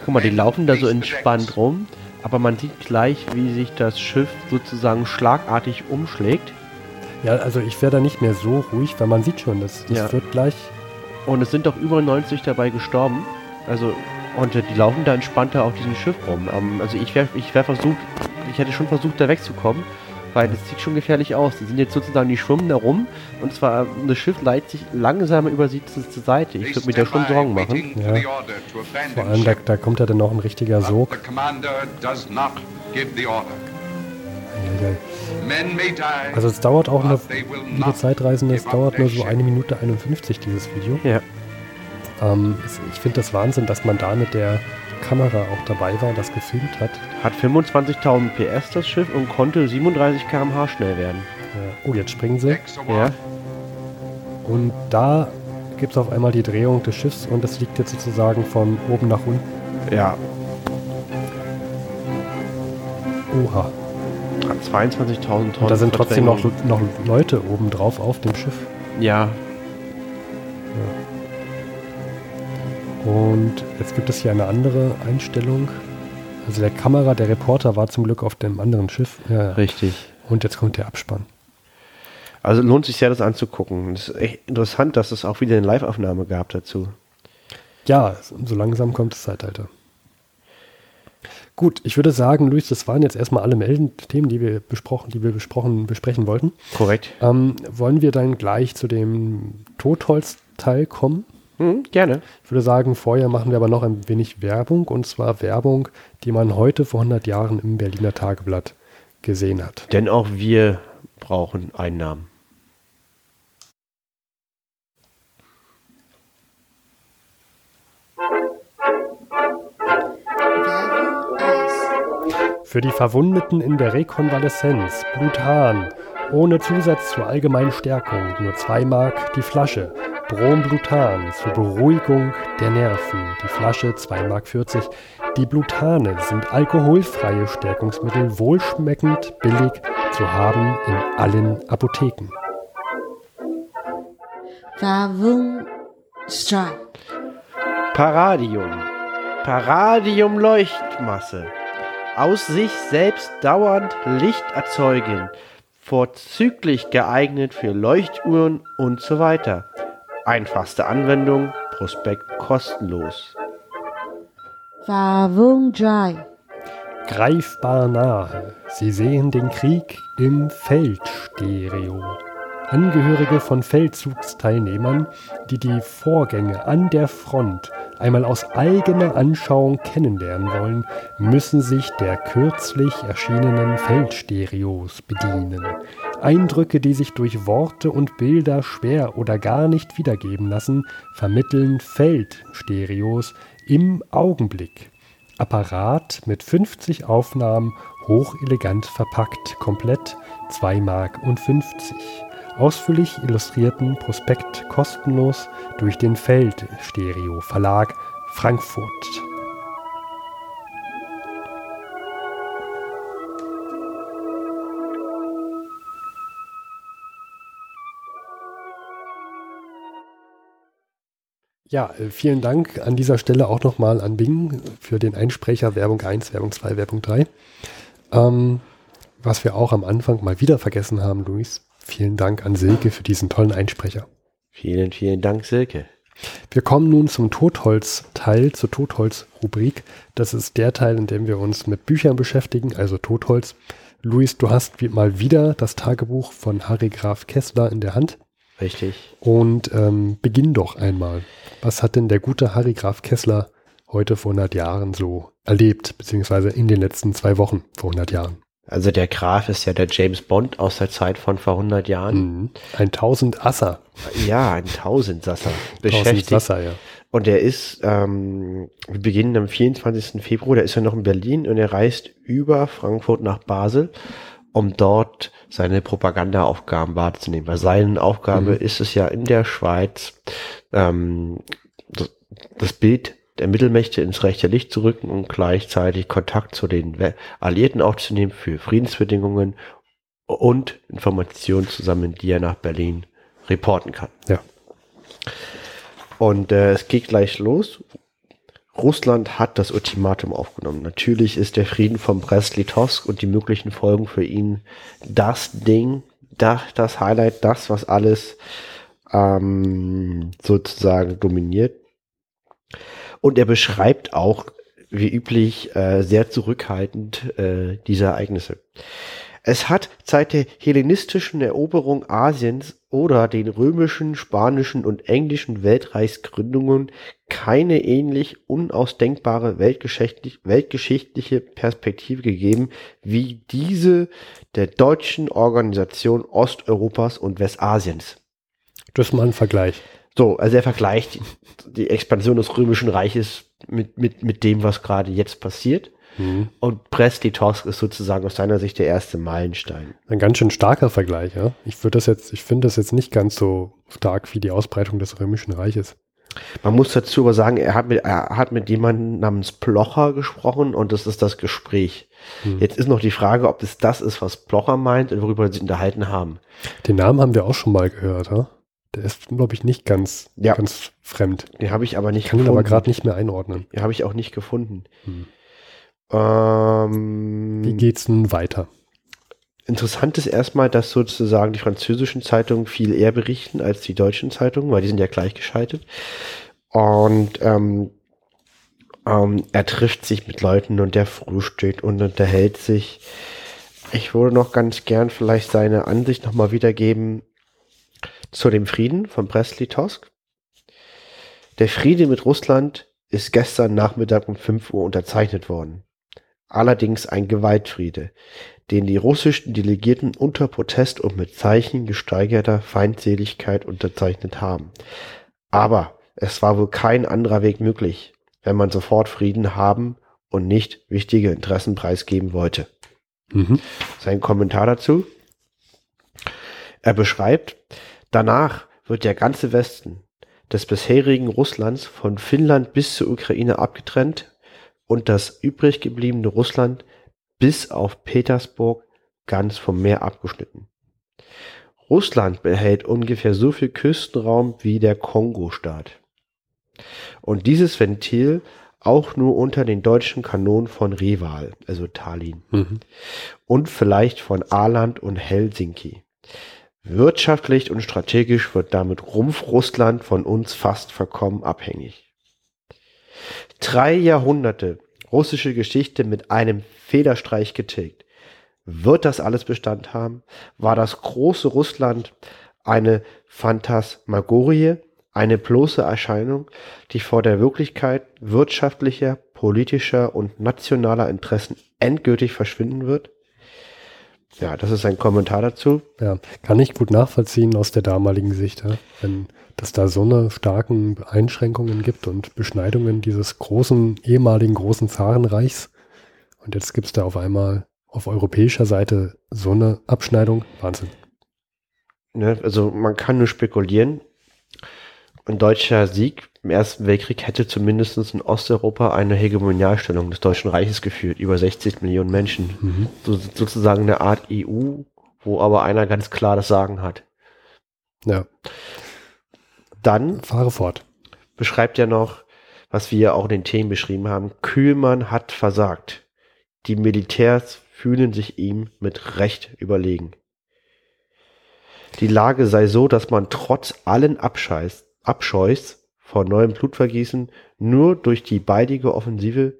Guck mal, die laufen da so entspannt rum, aber man sieht gleich, wie sich das Schiff sozusagen schlagartig umschlägt. Ja, also ich wäre da nicht mehr so ruhig, weil man sieht schon, das, das ja. wird gleich. Und es sind doch über 90 dabei gestorben. Also, und die laufen da entspannter auf diesem Schiff rum. Ähm, also ich wäre ich wär versucht, ich hätte schon versucht, da wegzukommen, weil das sieht schon gefährlich aus. Die sind jetzt sozusagen, die schwimmen da rum und zwar, das Schiff leitet sich langsam über sie zur Seite. Ich würde mir da schon Sorgen machen. Ja. Vor allem, da, da kommt ja dann noch ein richtiger Sog. Also es dauert auch nur, liebe Zeitreisende, es dauert nur so eine Minute 51, dieses Video. Ja. Ähm, ich finde das Wahnsinn, dass man da mit der Kamera auch dabei war, das gefilmt hat. Hat 25.000 PS das Schiff und konnte 37 km/h schnell werden. Ja. Oh, jetzt springen sie. Ja. Und da gibt es auf einmal die Drehung des Schiffs und das liegt jetzt sozusagen von oben nach unten. Ja. Oha. 22.000 Tonnen. Und da sind trotzdem noch, noch Leute oben drauf auf dem Schiff. Ja, Und jetzt gibt es hier eine andere Einstellung. Also der Kamera, der Reporter war zum Glück auf dem anderen Schiff. Ja. Richtig. Und jetzt kommt der Abspann. Also lohnt sich sehr, das anzugucken. Es ist echt interessant, dass es auch wieder eine Live-Aufnahme gab dazu. Ja, so langsam kommt das Zeitalter. Gut, ich würde sagen, Luis, das waren jetzt erstmal alle Meldenthemen, die wir besprochen, die wir besprochen, besprechen wollten. Korrekt. Ähm, wollen wir dann gleich zu dem Totholz-Teil kommen? Mhm, gerne. Ich würde sagen, vorher machen wir aber noch ein wenig Werbung und zwar Werbung, die man heute vor 100 Jahren im Berliner Tageblatt gesehen hat. Denn auch wir brauchen Einnahmen. Für die Verwundeten in der Rekonvaleszenz, Bluthahn, Ohne Zusatz zur allgemeinen Stärkung, nur 2 Mark die Flasche. Bromblutan zur Beruhigung der Nerven, die Flasche 2 Mark 40. Die Blutane sind alkoholfreie Stärkungsmittel, wohlschmeckend, billig zu haben in allen Apotheken. Werbung Strike. Paradium. Paradium Leuchtmasse. Aus sich selbst dauernd Licht erzeugen. Vorzüglich geeignet für Leuchtuhren und so weiter. Einfachste Anwendung, Prospekt kostenlos. Werbung Dry. Greifbar nahe. Sie sehen den Krieg im Feldstereo. Angehörige von Feldzugsteilnehmern, die die Vorgänge an der Front einmal aus eigener Anschauung kennenlernen wollen, müssen sich der kürzlich erschienenen Feldstereos bedienen. Eindrücke, die sich durch Worte und Bilder schwer oder gar nicht wiedergeben lassen, vermitteln Feldstereos im Augenblick. Apparat mit 50 Aufnahmen, hochelegant verpackt, komplett 2 Mark und 50 ausführlich illustrierten Prospekt kostenlos durch den Feldstereo Verlag Frankfurt. Ja, äh, vielen Dank an dieser Stelle auch nochmal an Bing für den Einsprecher Werbung 1, Werbung 2, Werbung 3. Ähm, was wir auch am Anfang mal wieder vergessen haben, Luis, Vielen Dank an Silke für diesen tollen Einsprecher. Vielen, vielen Dank, Silke. Wir kommen nun zum Totholz-Teil, zur Totholz-Rubrik. Das ist der Teil, in dem wir uns mit Büchern beschäftigen, also Totholz. Luis, du hast mal wieder das Tagebuch von Harry Graf Kessler in der Hand. Richtig. Und ähm, beginn doch einmal. Was hat denn der gute Harry Graf Kessler heute vor 100 Jahren so erlebt, beziehungsweise in den letzten zwei Wochen vor 100 Jahren? Also der Graf ist ja der James Bond aus der Zeit von vor 100 Jahren. Mhm. Ein Tausendsasser. Ja, ein Tausendsasser. (laughs) Tausendsasser, ja. Und er ist, ähm, wir beginnen am 24. Februar, da ist er noch in Berlin und er reist über Frankfurt nach Basel, um dort seine Propagandaaufgaben wahrzunehmen. Weil seine Aufgabe mhm. ist es ja in der Schweiz, ähm, das Bild der Mittelmächte ins rechte Licht zu rücken und gleichzeitig Kontakt zu den Alliierten aufzunehmen für Friedensbedingungen und Informationen zusammen, die er nach Berlin reporten kann. Ja. Und äh, es geht gleich los. Russland hat das Ultimatum aufgenommen. Natürlich ist der Frieden von Brest-Litovsk und die möglichen Folgen für ihn das Ding, das, das Highlight, das, was alles ähm, sozusagen dominiert. Und er beschreibt auch, wie üblich, äh, sehr zurückhaltend äh, diese Ereignisse. Es hat seit der hellenistischen Eroberung Asiens oder den römischen, spanischen und englischen Weltreichsgründungen keine ähnlich unausdenkbare weltgeschichtlich, weltgeschichtliche Perspektive gegeben wie diese der deutschen Organisation Osteuropas und Westasiens. Das ist mal ein Vergleich. So, also er vergleicht die Expansion des Römischen Reiches mit, mit, mit dem, was gerade jetzt passiert. Mhm. Und Brest-Litovsk ist sozusagen aus seiner Sicht der erste Meilenstein. Ein ganz schön starker Vergleich, ja. Ich würde das jetzt, ich finde das jetzt nicht ganz so stark wie die Ausbreitung des Römischen Reiches. Man muss dazu aber sagen, er hat mit, er hat mit jemandem namens Plocher gesprochen und das ist das Gespräch. Hm. Jetzt ist noch die Frage, ob es das ist, was Plocher meint und worüber sie sich unterhalten haben. Den Namen haben wir auch schon mal gehört, ja? Der ist, glaube ich, nicht ganz, ja. ganz fremd. Den habe ich aber nicht ich kann gefunden. ihn aber gerade nicht mehr einordnen. Den habe ich auch nicht gefunden. Hm. Ähm, Wie geht's nun weiter? Interessant ist erstmal, dass sozusagen die französischen Zeitungen viel eher berichten als die deutschen Zeitungen, weil die sind ja gleichgeschaltet. Und ähm, ähm, er trifft sich mit Leuten und der frühstückt und unterhält sich. Ich würde noch ganz gern vielleicht seine Ansicht nochmal wiedergeben zu dem Frieden von Brest-Litovsk. Der Friede mit Russland ist gestern Nachmittag um 5 Uhr unterzeichnet worden. Allerdings ein Gewaltfriede, den die russischen Delegierten unter Protest und mit Zeichen gesteigerter Feindseligkeit unterzeichnet haben. Aber es war wohl kein anderer Weg möglich, wenn man sofort Frieden haben und nicht wichtige Interessen preisgeben wollte. Mhm. Sein Kommentar dazu. Er beschreibt, danach wird der ganze Westen des bisherigen Russlands von Finnland bis zur Ukraine abgetrennt und das übrig gebliebene Russland bis auf Petersburg ganz vom Meer abgeschnitten. Russland behält ungefähr so viel Küstenraum wie der Kongo-Staat. Und dieses Ventil auch nur unter den deutschen Kanonen von Reval, also Tallinn. Mhm. Und vielleicht von Aland und Helsinki. Wirtschaftlich und strategisch wird damit Rumpf Russland von uns fast vollkommen abhängig. Drei Jahrhunderte russische Geschichte mit einem Federstreich getilgt. Wird das alles Bestand haben? War das große Russland eine Phantasmagorie, eine bloße Erscheinung, die vor der Wirklichkeit wirtschaftlicher, politischer und nationaler Interessen endgültig verschwinden wird? Ja, das ist ein Kommentar dazu. Ja, kann ich gut nachvollziehen aus der damaligen Sicht, ja? wenn dass da so eine starken Einschränkungen gibt und Beschneidungen dieses großen, ehemaligen großen Zarenreichs. Und jetzt gibt es da auf einmal auf europäischer Seite so eine Abschneidung. Wahnsinn. Ne, also man kann nur spekulieren. Ein deutscher Sieg im Ersten Weltkrieg hätte zumindest in Osteuropa eine Hegemonialstellung des Deutschen Reiches geführt, über 60 Millionen Menschen. Mhm. So, sozusagen eine Art EU, wo aber einer ganz klar das Sagen hat. Ja. Dann fahre fort. Beschreibt er noch, was wir auch in den Themen beschrieben haben. Kühlmann hat versagt. Die Militärs fühlen sich ihm mit Recht überlegen. Die Lage sei so, dass man trotz allen Abscheiß, Abscheus vor neuem Blutvergießen nur durch die baldige Offensive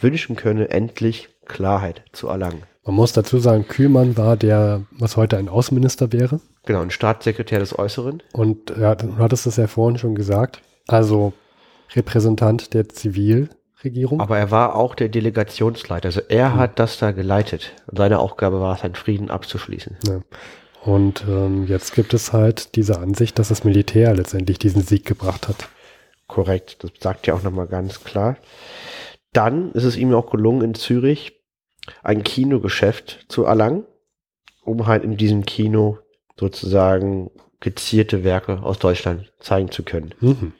wünschen könne, endlich Klarheit zu erlangen. Man muss dazu sagen, Kühlmann war der, was heute ein Außenminister wäre. Genau, ein Staatssekretär des Äußeren. Und ja, du hattest es ja vorhin schon gesagt. Also Repräsentant der Zivilregierung. Aber er war auch der Delegationsleiter. Also er hm. hat das da geleitet. Seine Aufgabe war es, einen Frieden abzuschließen. Ja. Und ähm, jetzt gibt es halt diese Ansicht, dass das Militär letztendlich diesen Sieg gebracht hat. Korrekt, das sagt ja auch nochmal ganz klar. Dann ist es ihm auch gelungen, in Zürich ein Kinogeschäft zu erlangen, um halt in diesem Kino sozusagen gezierte Werke aus Deutschland zeigen zu können. Mhm.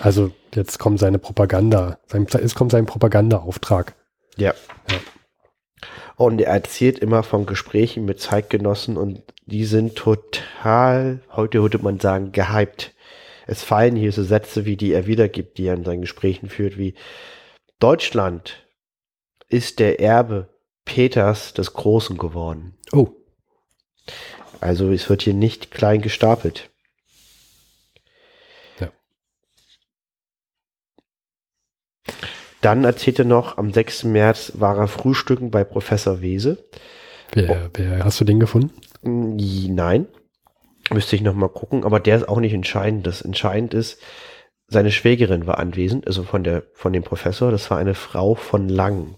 Also jetzt kommt seine Propaganda, sein, jetzt kommt sein Propagandaauftrag. Ja. ja. Und er erzählt immer von Gesprächen mit Zeitgenossen und die sind total, heute würde man sagen, gehypt. Es fallen hier so Sätze, wie die er wiedergibt, die er in seinen Gesprächen führt, wie Deutschland ist der Erbe Peters des Großen geworden. Oh. Also es wird hier nicht klein gestapelt. Ja. Dann erzählte noch, am 6. März war er frühstücken bei Professor Wese. Wer, wer hast du den gefunden? Nein. Müsste ich noch mal gucken, aber der ist auch nicht entscheidend. Das entscheidend ist, seine Schwägerin war anwesend, also von der, von dem Professor. Das war eine Frau von Lang.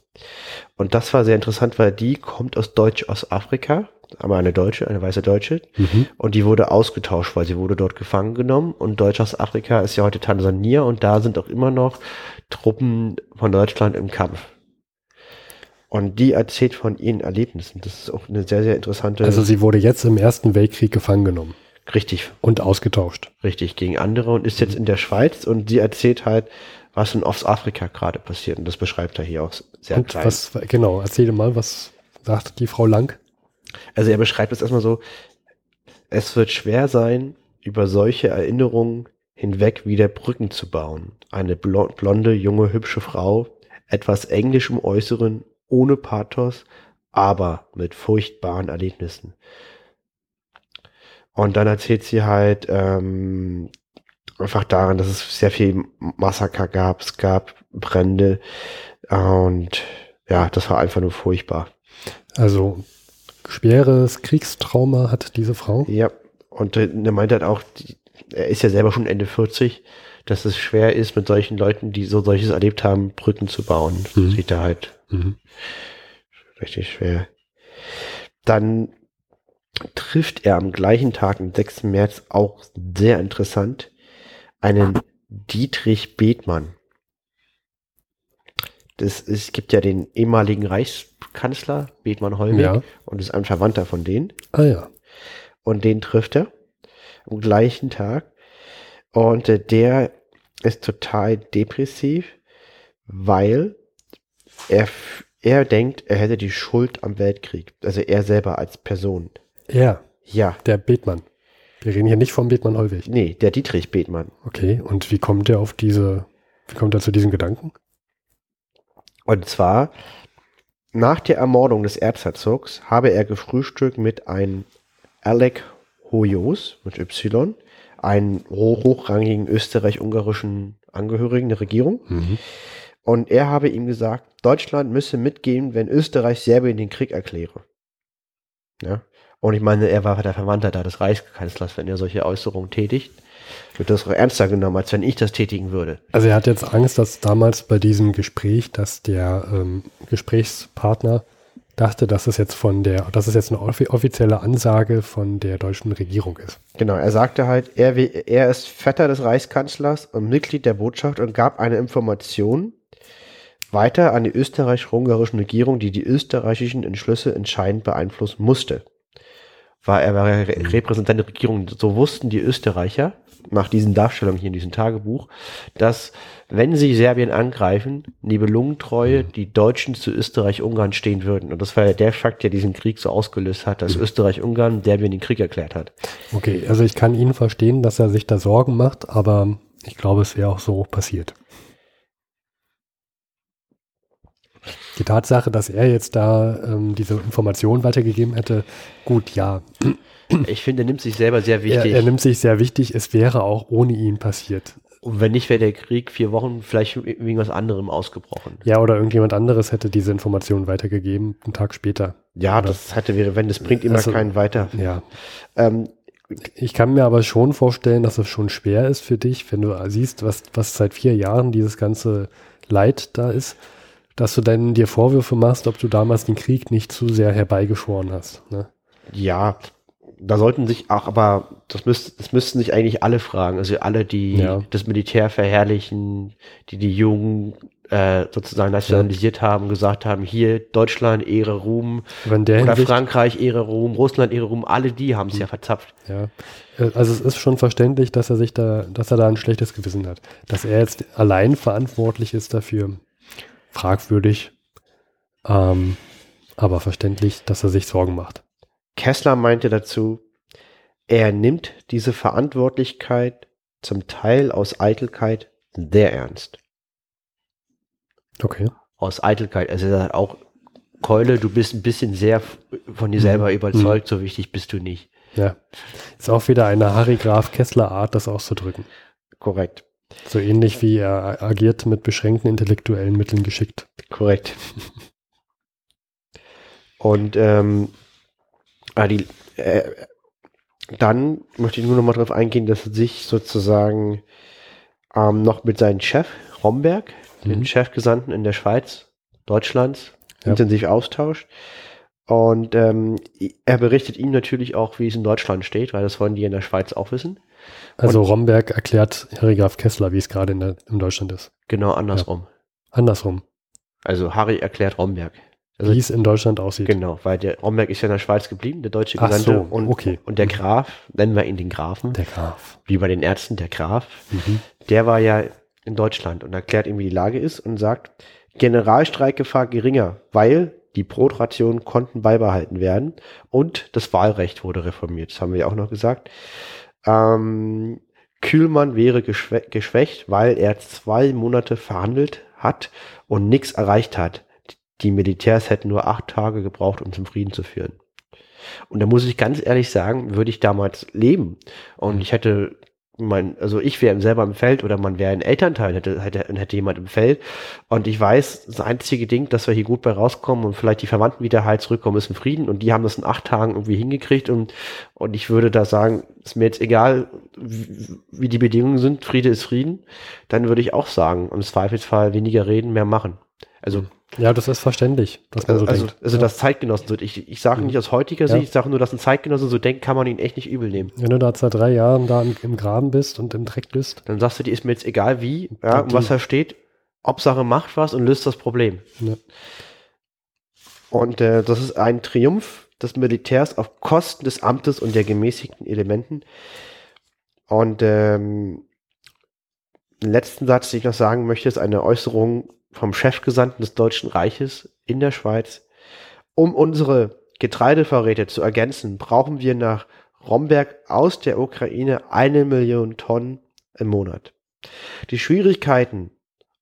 Und das war sehr interessant, weil die kommt aus Deutsch-Ostafrika, aber eine Deutsche, eine weiße Deutsche. Mhm. Und die wurde ausgetauscht, weil sie wurde dort gefangen genommen. Und Deutsch-Ostafrika ist ja heute Tansania und da sind auch immer noch Truppen von Deutschland im Kampf. Und die erzählt von ihren Erlebnissen. Das ist auch eine sehr, sehr interessante. Also sie wurde jetzt im Ersten Weltkrieg gefangen genommen. Richtig. Und ausgetauscht. Richtig, gegen andere und ist jetzt in der Schweiz und sie erzählt halt, was in Ostafrika gerade passiert. Und das beschreibt er hier auch sehr und klein. Was, genau, erzähle mal, was sagt die Frau Lang? Also er beschreibt es erstmal so, es wird schwer sein, über solche Erinnerungen hinweg wieder Brücken zu bauen. Eine blonde, junge, hübsche Frau, etwas Englisch im Äußeren, ohne Pathos, aber mit furchtbaren Erlebnissen. Und dann erzählt sie halt ähm, einfach daran, dass es sehr viel Massaker gab, es gab Brände und ja, das war einfach nur furchtbar. Also schweres Kriegstrauma hat diese Frau? Ja, und er meint halt auch, er ist ja selber schon Ende 40, dass es schwer ist, mit solchen Leuten, die so solches erlebt haben, Brücken zu bauen. Mhm. Sieht er halt mhm. richtig schwer. Dann trifft er am gleichen Tag, am 6. März, auch sehr interessant, einen Dietrich Bethmann. Das ist, es gibt ja den ehemaligen Reichskanzler Bethmann Hollweg ja. und ist ein Verwandter von denen. Ah ja. und den trifft er am gleichen Tag. Und äh, der ist total depressiv, weil er, er denkt, er hätte die Schuld am Weltkrieg. Also er selber als Person. Er, Ja. der Bethmann. Wir reden hier nicht vom Bethmann Hollweg. Nee, der Dietrich Bethmann. Okay, und wie kommt er auf diese, wie kommt er zu diesem Gedanken? Und zwar, nach der Ermordung des Erzherzogs habe er gefrühstückt mit einem Alec Hoyos mit Y, einen ho- hochrangigen österreich-ungarischen Angehörigen der Regierung. Mhm. Und er habe ihm gesagt, Deutschland müsse mitgehen, wenn Österreich Serbien den Krieg erkläre. Ja. Und ich meine, er war der Verwandter da des Reichskanzlers, wenn er solche Äußerungen tätigt. Wird das auch ernster genommen, als wenn ich das tätigen würde. Also er hat jetzt Angst, dass damals bei diesem Gespräch, dass der ähm, Gesprächspartner dachte, dass es jetzt von der, dass es jetzt eine offi- offizielle Ansage von der deutschen Regierung ist. Genau, er sagte halt, er, er ist Vetter des Reichskanzlers und Mitglied der Botschaft und gab eine Information weiter an die österreich-ungarischen Regierung, die die österreichischen Entschlüsse entscheidend beeinflussen musste. War er war Re Repräsentant der Regierung. So wussten die Österreicher nach diesen Darstellungen hier in diesem Tagebuch, dass wenn sie Serbien angreifen, Nibelungentreue die Deutschen zu Österreich-Ungarn stehen würden. Und das war ja der Fakt, der diesen Krieg so ausgelöst hat, dass Österreich-Ungarn Serbien den Krieg erklärt hat. Okay, also ich kann ihn verstehen, dass er sich da Sorgen macht, aber ich glaube, es wäre auch so passiert. Die Tatsache, dass er jetzt da ähm, diese Information weitergegeben hätte, gut, ja, Ich finde, er nimmt sich selber sehr er, wichtig. er nimmt sich sehr wichtig, es wäre auch ohne ihn passiert. Und wenn nicht, wäre der Krieg vier Wochen vielleicht wegen was anderem ausgebrochen. Ja, oder irgendjemand anderes hätte diese Information weitergegeben, einen Tag später. Ja, das hätte wäre, wenn das bringt immer Also- keinen weiter. Ja, Ähm, ich kann mir aber schon vorstellen, dass es schon schwer ist für dich, wenn du siehst, was, was seit vier Jahren dieses ganze Leid da ist, dass du dann dir Vorwürfe machst, ob du damals den Krieg nicht zu sehr herbeigeschworen hast. Ne? ja, da sollten sich auch, aber das, müsst, das müssten sich eigentlich alle fragen. Also alle, die Ja. das Militär verherrlichen, die die Jungen äh, sozusagen nationalisiert haben, gesagt haben, hier Deutschland, Ehre, Ruhm, oder Hinsicht, Frankreich, Ehre, Ruhm, Russland, Ehre, Ruhm, alle die haben es Hm. ja verzapft. ja, Äh, also es ist schon verständlich, dass er sich da, dass er da ein schlechtes Gewissen hat. Dass er jetzt allein verantwortlich ist dafür, fragwürdig, ähm, aber verständlich, dass er sich Sorgen macht. Kessler meinte dazu, er nimmt diese Verantwortlichkeit zum Teil aus Eitelkeit sehr ernst. Okay. Aus Eitelkeit. Also er sagt auch, Keule, du bist ein bisschen sehr von dir Mhm. selber überzeugt, so wichtig bist du nicht. Ja. Ist auch wieder eine Harry Graf Kessler Art, das auszudrücken. Korrekt. So ähnlich wie er agiert mit beschränkten intellektuellen Mitteln geschickt. Korrekt. Und ähm, ah, die, äh, dann möchte ich nur noch mal darauf eingehen, dass er sich sozusagen ähm, noch mit seinem Chef Romberg, dem Mhm. Chefgesandten in der Schweiz, Deutschlands, Ja. intensiv austauscht. Und ähm, er berichtet ihm natürlich auch, wie es in Deutschland steht, weil das wollen die in der Schweiz auch wissen. Also Und- Romberg erklärt Harry Graf Kessler, wie es gerade in, der, in Deutschland ist. Genau andersrum. Andersrum, Also Harry erklärt Romberg. Also wie es in Deutschland aussieht. Genau, weil der Romberg ist ja in der Schweiz geblieben, der deutsche Ach Gesandte. so, und, okay. und der Graf, nennen wir ihn den Grafen, Der Graf. wie bei den Ärzten, der Graf, Mhm. der war ja in Deutschland und erklärt ihm, wie die Lage ist und sagt, Generalstreikgefahr geringer, weil die Brotrationen konnten beibehalten werden und das Wahlrecht wurde reformiert. Das haben wir ja auch noch gesagt. Ähm, Kühlmann wäre geschwä geschwächt, weil er zwei Monate verhandelt hat und nichts erreicht hat. Die Militärs hätten nur acht Tage gebraucht, um zum Frieden zu führen. Und da muss ich ganz ehrlich sagen, würde ich damals leben und ich hätte mein, also ich wäre selber im Feld oder man wäre ein Elternteil, hätte, hätte, hätte jemand im Feld. Und ich weiß, das einzige Ding, dass wir hier gut bei rauskommen und vielleicht die Verwandten wieder heil zurückkommen, ist ein Frieden. Und die haben das in acht Tagen irgendwie hingekriegt. Und, und ich würde da sagen, ist mir jetzt egal, wie, wie die Bedingungen sind, Friede ist Frieden. Dann würde ich auch sagen, im Zweifelsfall weniger reden, mehr machen. Also Ja, das ist verständlich, dass man also, so also, denkt. also ja. das Zeitgenossen so. Ich, ich sage Mhm. nicht aus heutiger Ja. Sicht, ich sage nur, dass ein Zeitgenosse so denkt, kann man ihn echt nicht übel nehmen. Wenn du da seit drei Jahren da im, im Graben bist und im Dreck bist, Dann sagst du, die ist mir jetzt egal wie, ja, Die- was da steht. Hauptsache macht was und löst das Problem. Ja. Und äh, das ist ein Triumph des Militärs auf Kosten des Amtes und der gemäßigten Elementen. Und ähm, den letzten Satz, den ich noch sagen möchte, ist eine Äußerung vom Chefgesandten des Deutschen Reiches in der Schweiz. Um unsere Getreidevorräte zu ergänzen, brauchen wir nach Romberg aus der Ukraine eine Million Tonnen im Monat. Die Schwierigkeiten,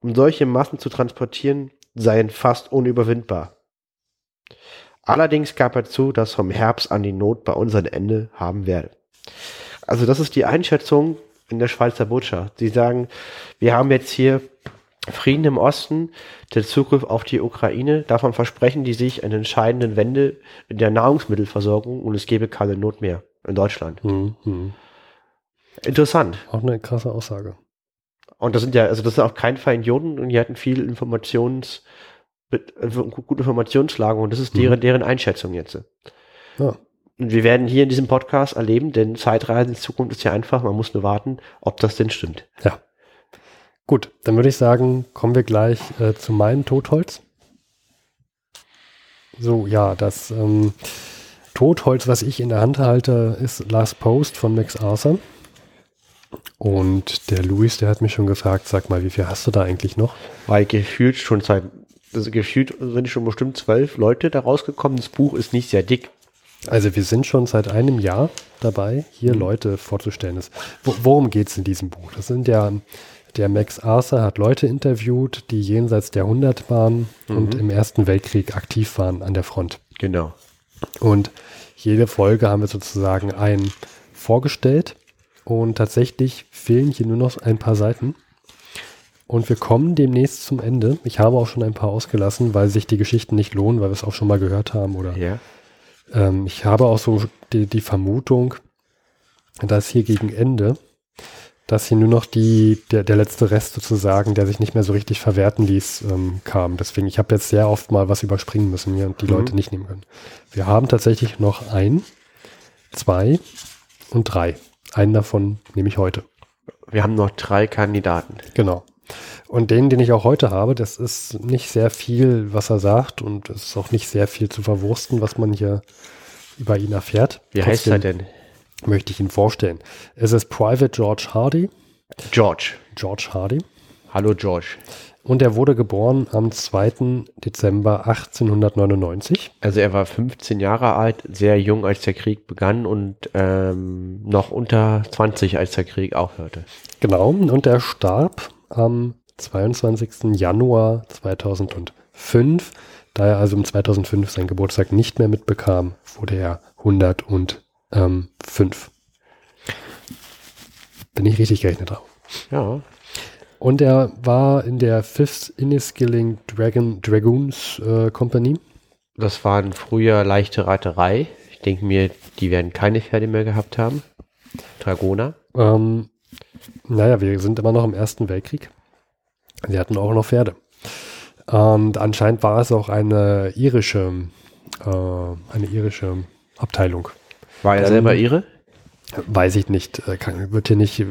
um solche Massen zu transportieren, seien fast unüberwindbar. Allerdings gab er zu, dass vom Herbst an die Not bei uns ein Ende haben werde. Also das ist die Einschätzung in der Schweizer Botschaft. Sie sagen, wir haben jetzt hier Frieden im Osten, der Zugriff auf die Ukraine. Davon versprechen die sich eine entscheidende Wende in der Nahrungsmittelversorgung und es gäbe keine Not mehr in Deutschland. Mhm. Interessant. Auch eine krasse Aussage. Und das sind ja, also das sind auch kein Fall Idioten und die hatten viel Informations, äh, gute Informationslage und das ist deren, mhm. deren Einschätzung jetzt. Ja. Und wir werden hier in diesem Podcast erleben, denn Zeitreisen in Zukunft ist ja einfach, man muss nur warten, ob das denn stimmt. Ja. Gut, dann würde ich sagen, kommen wir gleich äh, zu meinem Totholz. So, ja, das ähm, Totholz, was ich in der Hand halte, ist Last Post von Max Arthur. Und der Luis, der hat mich schon gefragt, sag mal, wie viel hast du da eigentlich noch? Weil gefühlt schon seit, also gefühlt sind schon bestimmt zwölf Leute da rausgekommen. Das Buch ist nicht sehr dick. Also wir sind schon seit einem Jahr dabei, hier mhm. Leute vorzustellen. Das, worum geht es in diesem Buch? Das sind ja, der Max Arthur hat Leute interviewt, die jenseits der 100 waren mhm. und im Ersten Weltkrieg aktiv waren an der Front. Genau. Und jede Folge haben wir sozusagen einen vorgestellt und tatsächlich fehlen hier nur noch ein paar Seiten. Und wir kommen demnächst zum Ende. Ich habe auch schon ein paar ausgelassen, weil sich die Geschichten nicht lohnen, weil wir es auch schon mal gehört haben oder ja. Ähm, ich habe auch so die, die Vermutung, dass hier gegen Ende, dass hier nur noch die, der, der letzte Rest sozusagen, der sich nicht mehr so richtig verwerten ließ, ähm, kam. Deswegen, ich habe jetzt sehr oft mal was überspringen müssen hier und die mhm. Leute nicht nehmen können. Wir haben tatsächlich noch ein, zwei und drei. Einen davon nehme ich heute. Wir haben noch drei Kandidaten. Genau. Und den, den ich auch heute habe, das ist nicht sehr viel, was er sagt und es ist auch nicht sehr viel zu verwursten, was man hier über ihn erfährt. Wie Trotzdem heißt er denn? Möchte ich ihn vorstellen. Es ist Private George Hardy. George. George Hardy. Hallo George. Und er wurde geboren am 2. Dezember 1899. Also er war 15 Jahre alt, sehr jung, als der Krieg begann und ähm, noch unter 20, als der Krieg aufhörte. Genau, und er starb am 22. Januar 2005. Da er also im 2005 seinen Geburtstag nicht mehr mitbekam, wurde er 105. Bin ich richtig gerechnet habe. Ja. Und er war in der Fifth Inniskilling Dragon Dragoons äh, Company. Das waren früher leichte Reiterei. Ich denke mir, die werden keine Pferde mehr gehabt haben. Dragoner. Ähm, naja, wir sind immer noch im Ersten Weltkrieg. Sie hatten auch noch Pferde. Und anscheinend war es auch eine irische, äh, eine irische Abteilung. War er selber ihre? Weiß ich nicht, äh, kann, wird hier nicht,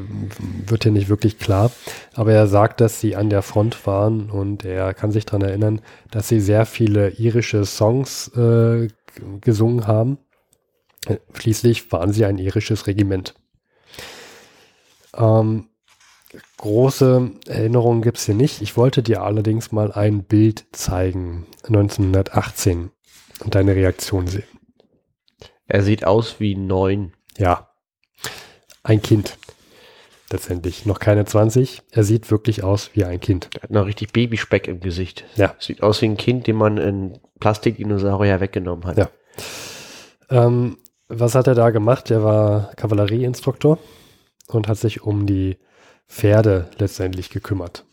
wird hier nicht wirklich klar. Aber er sagt, dass sie an der Front waren und er kann sich daran erinnern, dass sie sehr viele irische Songs äh, gesungen haben. Schließlich waren sie ein irisches Regiment. Ähm, große Erinnerungen gibt es hier nicht. Ich wollte dir allerdings mal ein Bild zeigen, 1918, und deine Reaktion sehen. Er sieht aus wie neun. Ja, ein Kind. Letztendlich. Noch keine 20. Er sieht wirklich aus wie ein Kind. Er hat noch richtig Babyspeck im Gesicht. Ja. Sieht aus wie ein Kind, dem man ein Plastikdinosaurier weggenommen hat. Ja. Ähm, was hat er da gemacht? Er war Kavallerieinstruktor und hat sich um die Pferde letztendlich gekümmert.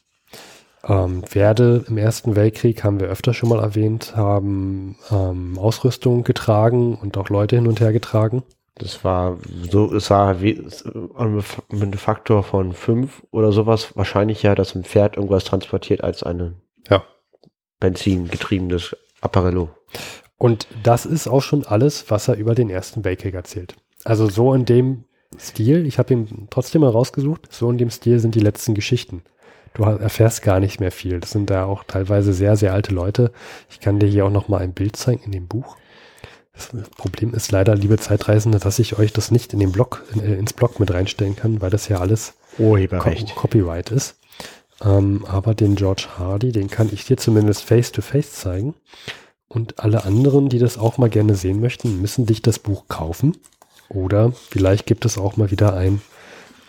Ähm, Pferde im Ersten Weltkrieg haben wir öfter schon mal erwähnt, haben ähm, Ausrüstung getragen und auch Leute hin und her getragen. Das war so, es war wie, mit einem Faktor von fünf oder sowas wahrscheinlich ja, dass ein Pferd irgendwas transportiert als eine ja. benzingetriebenes Apparello. Und das ist auch schon alles, was er über den Ersten Weltkrieg erzählt. Also so in dem Stil, ich habe ihn trotzdem mal rausgesucht, so in dem Stil sind die letzten Geschichten. Du erfährst gar nicht mehr viel. Das sind da auch teilweise sehr, sehr alte Leute. Ich kann dir hier auch noch mal ein Bild zeigen in dem Buch. Das Problem ist leider, liebe Zeitreisende, dass ich euch das nicht in den Blog, in, äh, ins Blog mit reinstellen kann, weil das ja alles Urheberrecht. Co Copyright ist. Ähm, aber den George Hardy, den kann ich dir zumindest face to face zeigen. Und alle anderen, die das auch mal gerne sehen möchten, müssen dich das Buch kaufen. Oder vielleicht gibt es auch mal wieder ein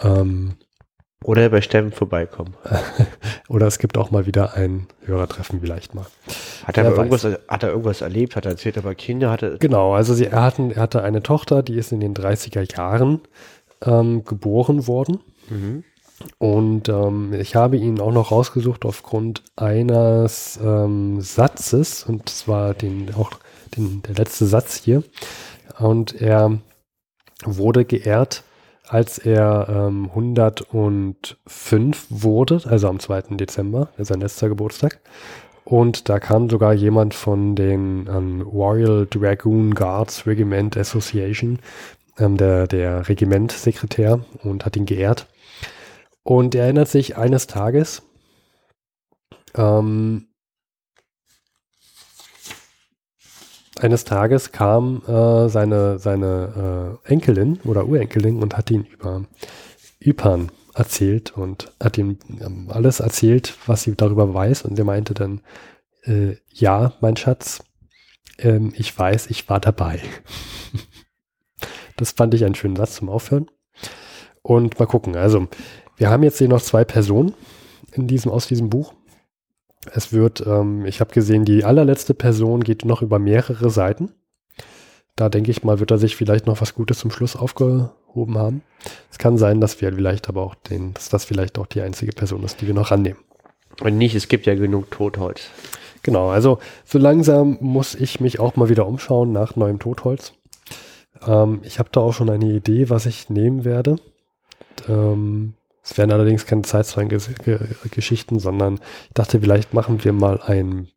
ähm, Oder bei Steffen vorbeikommen. (laughs) oder es gibt auch mal wieder ein Hörertreffen vielleicht mal. Hat er, irgendwas, hat er irgendwas erlebt? Hat er erzählt, aber Kinder hatte. Genau, also sie, er, hatten, er hatte eine Tochter, die ist in den 30er Jahren ähm, geboren worden. Mhm. Und ähm, ich habe ihn auch noch rausgesucht aufgrund eines ähm, Satzes, und zwar den, auch den, der letzte Satz hier. Und er wurde geehrt, als er ähm, 105 wurde, also am 2. Dezember, sein letzter Geburtstag. Und da kam sogar jemand von den ähm, Royal Dragoon Guards Regiment Association, ähm, der, der Regimentsekretär, und hat ihn geehrt. Und er erinnert sich eines Tages, ähm, eines Tages kam äh, seine, seine äh, Enkelin oder Urenkelin und hat ihn über Ypan erzählt und hat ihm ähm, alles erzählt, was sie darüber weiß. Und er meinte dann, äh, ja, mein Schatz, ähm, ich weiß, ich war dabei. das fand ich einen schönen Satz zum Aufhören. Und mal gucken, also wir haben jetzt hier noch zwei Personen in diesem, aus diesem Buch. Es wird, ähm, ich habe gesehen, die allerletzte Person geht noch über mehrere Seiten. Da denke ich mal, wird er sich vielleicht noch was Gutes zum Schluss aufgehoben haben. Es kann sein, dass wir vielleicht aber auch den, dass das vielleicht auch die einzige Person ist, die wir noch rannehmen. Und nicht, es gibt ja genug Totholz. Genau, also so langsam muss ich mich auch mal wieder umschauen nach neuem Totholz. Ähm, ich habe da auch schon eine Idee, was ich nehmen werde. Ähm, es werden allerdings keine Zeitzeugengeschichten, sondern ich dachte, vielleicht machen wir mal ein,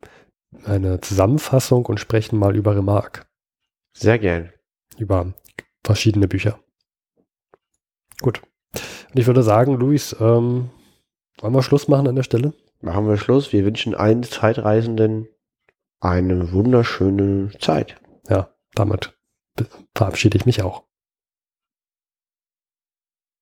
eine Zusammenfassung und sprechen mal über Remark. Sehr gern. Über verschiedene Bücher. Gut. Und ich würde sagen, Luis, ähm, wollen wir Schluss machen an der Stelle? Machen wir Schluss. Wir wünschen allen Zeitreisenden eine wunderschöne Zeit. Ja, damit verabschiede ich mich auch.